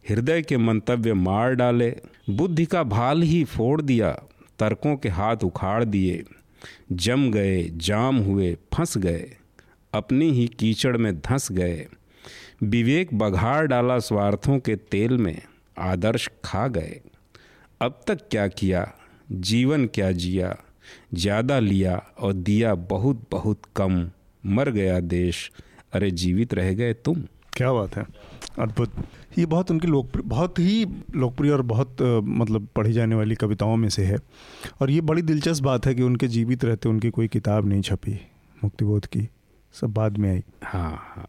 हृदय के मंतव्य मार डाले, बुद्धि का भाल ही फोड़ दिया, तर्कों के हाथ उखाड़ दिए। जम गए, जाम हुए, फंस गए, अपनी ही कीचड़ में धंस गए। विवेक बघाड़ डाला स्वार्थों के तेल में, आदर्श खा गए। अब तक क्या किया? जीवन क्या जिया? ज़्यादा लिया और दिया बहुत बहुत कम। मर गया देश। अरे जीवित रह गए तुम। क्या बात है। अद्भुत। ये बहुत उनकी लोकप्रिय बहुत ही लोकप्रिय और बहुत मतलब पढ़ी जाने वाली कविताओं में से है। और ये बड़ी दिलचस्प बात है कि उनके जीवित रहते उनकी कोई किताब नहीं छपी मुक्तिबोध की। सब बाद में आई। हाँ हाँ।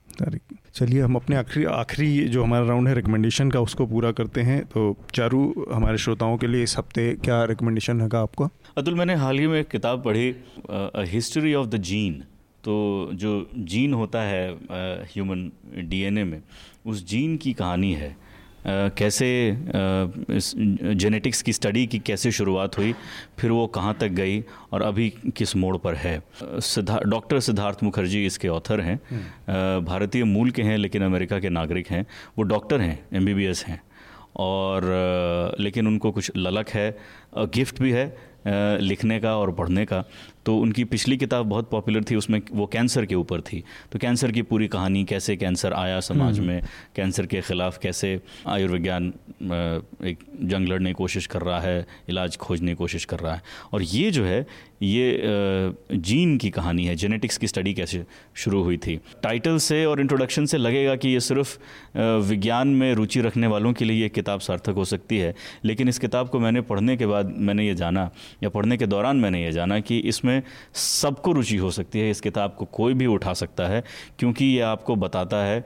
चलिए हम अपने आखिरी आखिरी जो हमारा राउंड है रिकमेंडेशन का उसको पूरा करते हैं। तो चारू हमारे श्रोताओं के लिए इस हफ़्ते क्या रिकमेंडेशन है आपको? अतुल मैंने हाल ही में एक किताब पढ़ी हिस्ट्री ऑफ़ द जीन तो जो जीन होता है ह्यूमन डीएनए में उस जीन की कहानी है। कैसे इस जेनेटिक्स की स्टडी की कैसे शुरुआत हुई फिर वो कहाँ तक गई और अभी किस मोड़ पर है। सिद्धार्थ डॉक्टर सिद्धार्थ मुखर्जी इसके ऑथर हैं। हम्म। भारतीय मूल के हैं लेकिन अमेरिका के नागरिक हैं। वो डॉक्टर हैं एमबीबीएस हैं। और लेकिन उनको कुछ ललक है गिफ्ट भी है लिखने का और पढ़ने का। तो उनकी पिछली किताब बहुत पॉपुलर थी उसमें वो कैंसर के ऊपर थी। तो कैंसर की पूरी कहानी कैसे कैंसर आया समाज हम्म। में कैंसर के ख़िलाफ़ कैसे आयुर्विज्ञान एक जंग लड़ने की कोशिश कर रहा है इलाज खोजने की कोशिश कर रहा है। और ये जो है ये जीन की कहानी है जेनेटिक्स की स्टडी कैसे शुरू हुई थी। टाइटल से और इंट्रोडक्शन से लगेगा कि ये सिर्फ़ विज्ञान में रुचि रखने वालों के लिए ये किताब सार्थक हो सकती है। लेकिन इस किताब को मैंने पढ़ने के बाद मैंने ये जाना या पढ़ने के दौरान मैंने ये जाना कि इसमें सबको रुचि हो सकती है, इस किताब को कोई भी उठा सकता है, क्योंकि ये आपको बताता है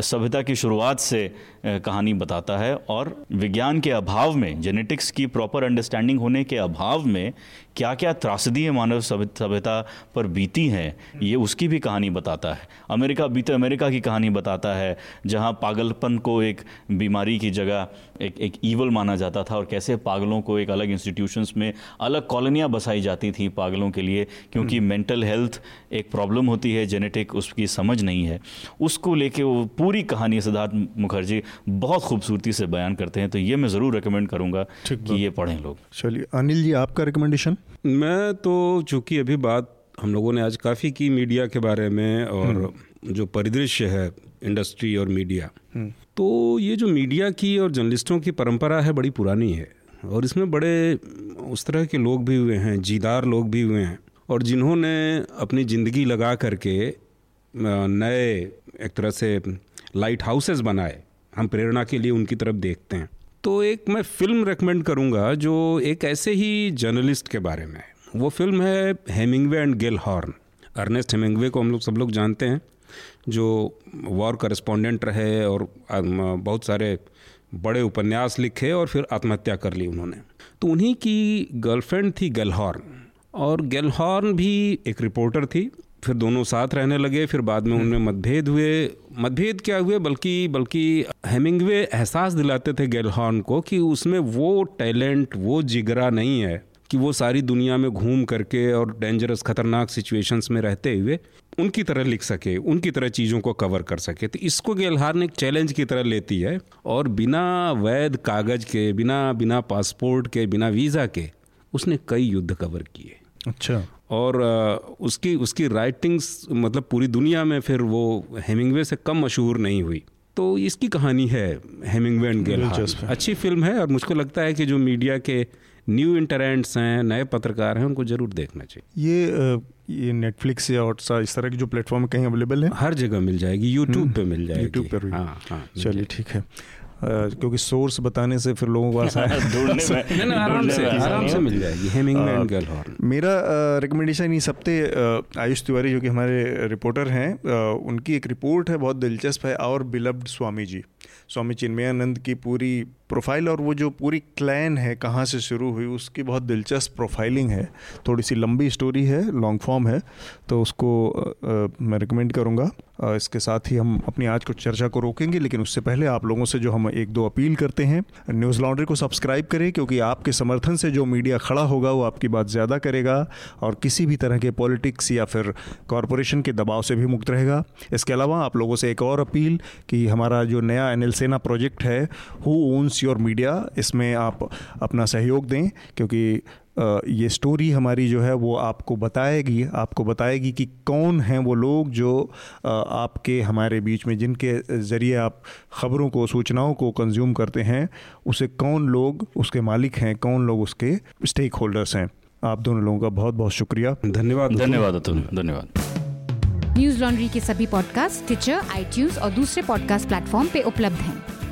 सभ्यता की शुरुआत से कहानी बताता है और विज्ञान के अभाव में जेनेटिक्स की प्रॉपर अंडरस्टैंडिंग होने के अभाव में क्या क्या त्रासदी मानव सभ्यता पर बीती हैं ये उसकी भी कहानी बताता है। अमेरिका बीते अमेरिका की कहानी बताता है जहाँ पागलपन को एक बीमारी की जगह एक एक ईवल माना जाता था और कैसे पागलों को एक अलग इंस्टीट्यूशंस में अलग कॉलोनियाँ बसाई जाती थी पागलों के लिए क्योंकि मेंटल हेल्थ एक प्रॉब्लम होती है जेनेटिक उसकी समझ नहीं है। उसको लेके वो पूरी कहानी सिद्धार्थ मुखर्जी बहुत खूबसूरती से बयान करते हैं तो ये मैं ज़रूर रिकमेंड करूँगा कि ये पढ़ें लोग चलिए अनिल जी आपका रिकमेंडेशन मैं तो चूँकि अभी बात हम लोगों ने आज काफ़ी की मीडिया के बारे में और हम्म। जो परिदृश्य है इंडस्ट्री और मीडिया हम्म। तो ये जो मीडिया की और जर्नलिस्टों की परंपरा है बड़ी पुरानी है और इसमें बड़े उस तरह के लोग भी हुए हैं जीदार लोग भी हुए हैं और जिन्होंने अपनी ज़िंदगी लगा करके नए, एक तरह से लाइट हाउसेस बनाए। हम प्रेरणा के लिए उनकी तरफ़ देखते हैं। तो एक मैं फ़िल्म रेकमेंड करूँगा जो एक ऐसे ही जर्नलिस्ट के बारे में वो फ़िल्म है Hemingway and Gellhorn Ernest Hemingway को हम लोग सब लोग जानते हैं, जो वॉर करस्पॉन्डेंट रहे और बहुत सारे बड़े उपन्यास लिखे और फिर आत्महत्या कर ली उन्होंने। तो उन्हीं की गर्लफ्रेंड थी गेलहॉर्न और गेलहॉर्न भी एक रिपोर्टर थी। फिर दोनों साथ रहने लगे फिर बाद में उनमें मतभेद हुए। मतभेद क्या हुए? बल्कि बल्कि हेमिंगवे एहसास दिलाते थे गेलहॉर्न को कि उसमें वो टैलेंट वो जिगरा नहीं है कि वो सारी दुनिया में घूम करके और डेंजरस खतरनाक सिचुएशंस में रहते हुए उनकी तरह लिख सके उनकी तरह चीज़ों को कवर कर सके। तो इसको गेलहार एक चैलेंज की तरह लेती है और बिना वैध कागज़ के बिना बिना पासपोर्ट के बिना वीज़ा के उसने कई युद्ध कवर किए। अच्छा। और उसकी उसकी राइटिंग्स मतलब पूरी दुनिया में फिर वो हेमिंगवे से कम मशहूर नहीं हुई। तो इसकी कहानी है हेमिंगवे एंड अच्छी फ़िल्म है और मुझको लगता है कि जो मीडिया के न्यू इंटरेंट्स हैं नए पत्रकार हैं उनको ज़रूर देखना चाहिए। ये ये नेटफ्लिक्स या हॉटस्टार इस तरह की जो प्लेटफॉर्म कहीं अवेलेबल है? हर जगह मिल जाएगी यूट्यूब हम्म, पे मिल जाएगी। यूट्यूब पर हाँ हाँ चलिए ठीक है। क्योंकि सोर्स बताने से फिर लोगों को आसान आराम से आराम से मिल जाएगी। हेमिंग मेरा रिकमेंडेशन ये हफ़्ते आयुष तिवारी जो कि हमारे रिपोर्टर हैं उनकी एक रिपोर्ट है बहुत दिलचस्प है और बिलब्ड स्वामी जी। स्वामी चिन्मयानंद की पूरी प्रोफ़ाइल और वो जो पूरी क्लैन है कहाँ से शुरू हुई उसकी बहुत दिलचस्प प्रोफाइलिंग है। थोड़ी सी लंबी स्टोरी है लॉन्ग फॉर्म है तो उसको आ, मैं रिकमेंड करूँगा। इसके साथ ही हम अपनी आज कुछ चर्चा को रोकेंगे लेकिन उससे पहले आप लोगों से जो हम एक दो अपील करते हैं न्यूज़ लॉन्ड्री को सब्सक्राइब करें क्योंकि आपके समर्थन से जो मीडिया खड़ा होगा वो आपकी बात ज़्यादा करेगा और किसी भी तरह के पॉलिटिक्स या फिर कॉरपोरेशन के दबाव से भी मुक्त रहेगा। इसके अलावा आप लोगों से एक और अपील कि हमारा जो नया एन प्रोजेक्ट है हु ओन्स योर मीडिया इसमें आप अपना सहयोग दें क्योंकि ये स्टोरी हमारी जो है वो आपको बताएगी आपको बताएगी कि कौन हैं वो लोग जो आपके हमारे बीच में जिनके ज़रिए आप ख़बरों को सूचनाओं को कंज्यूम करते हैं उसे कौन लोग उसके मालिक हैं कौन लोग उसके स्टेक होल्डर्स हैं। आप दोनों लोगों का बहुत बहुत शुक्रिया। धन्यवाद धन्यवाद। अतुल धन्यवाद। न्यूज़ लॉन्ड्री के सभी पॉडकास्ट ट्विटर आईटीज और दूसरे पॉडकास्ट प्लेटफॉर्म पे उपलब्ध हैं।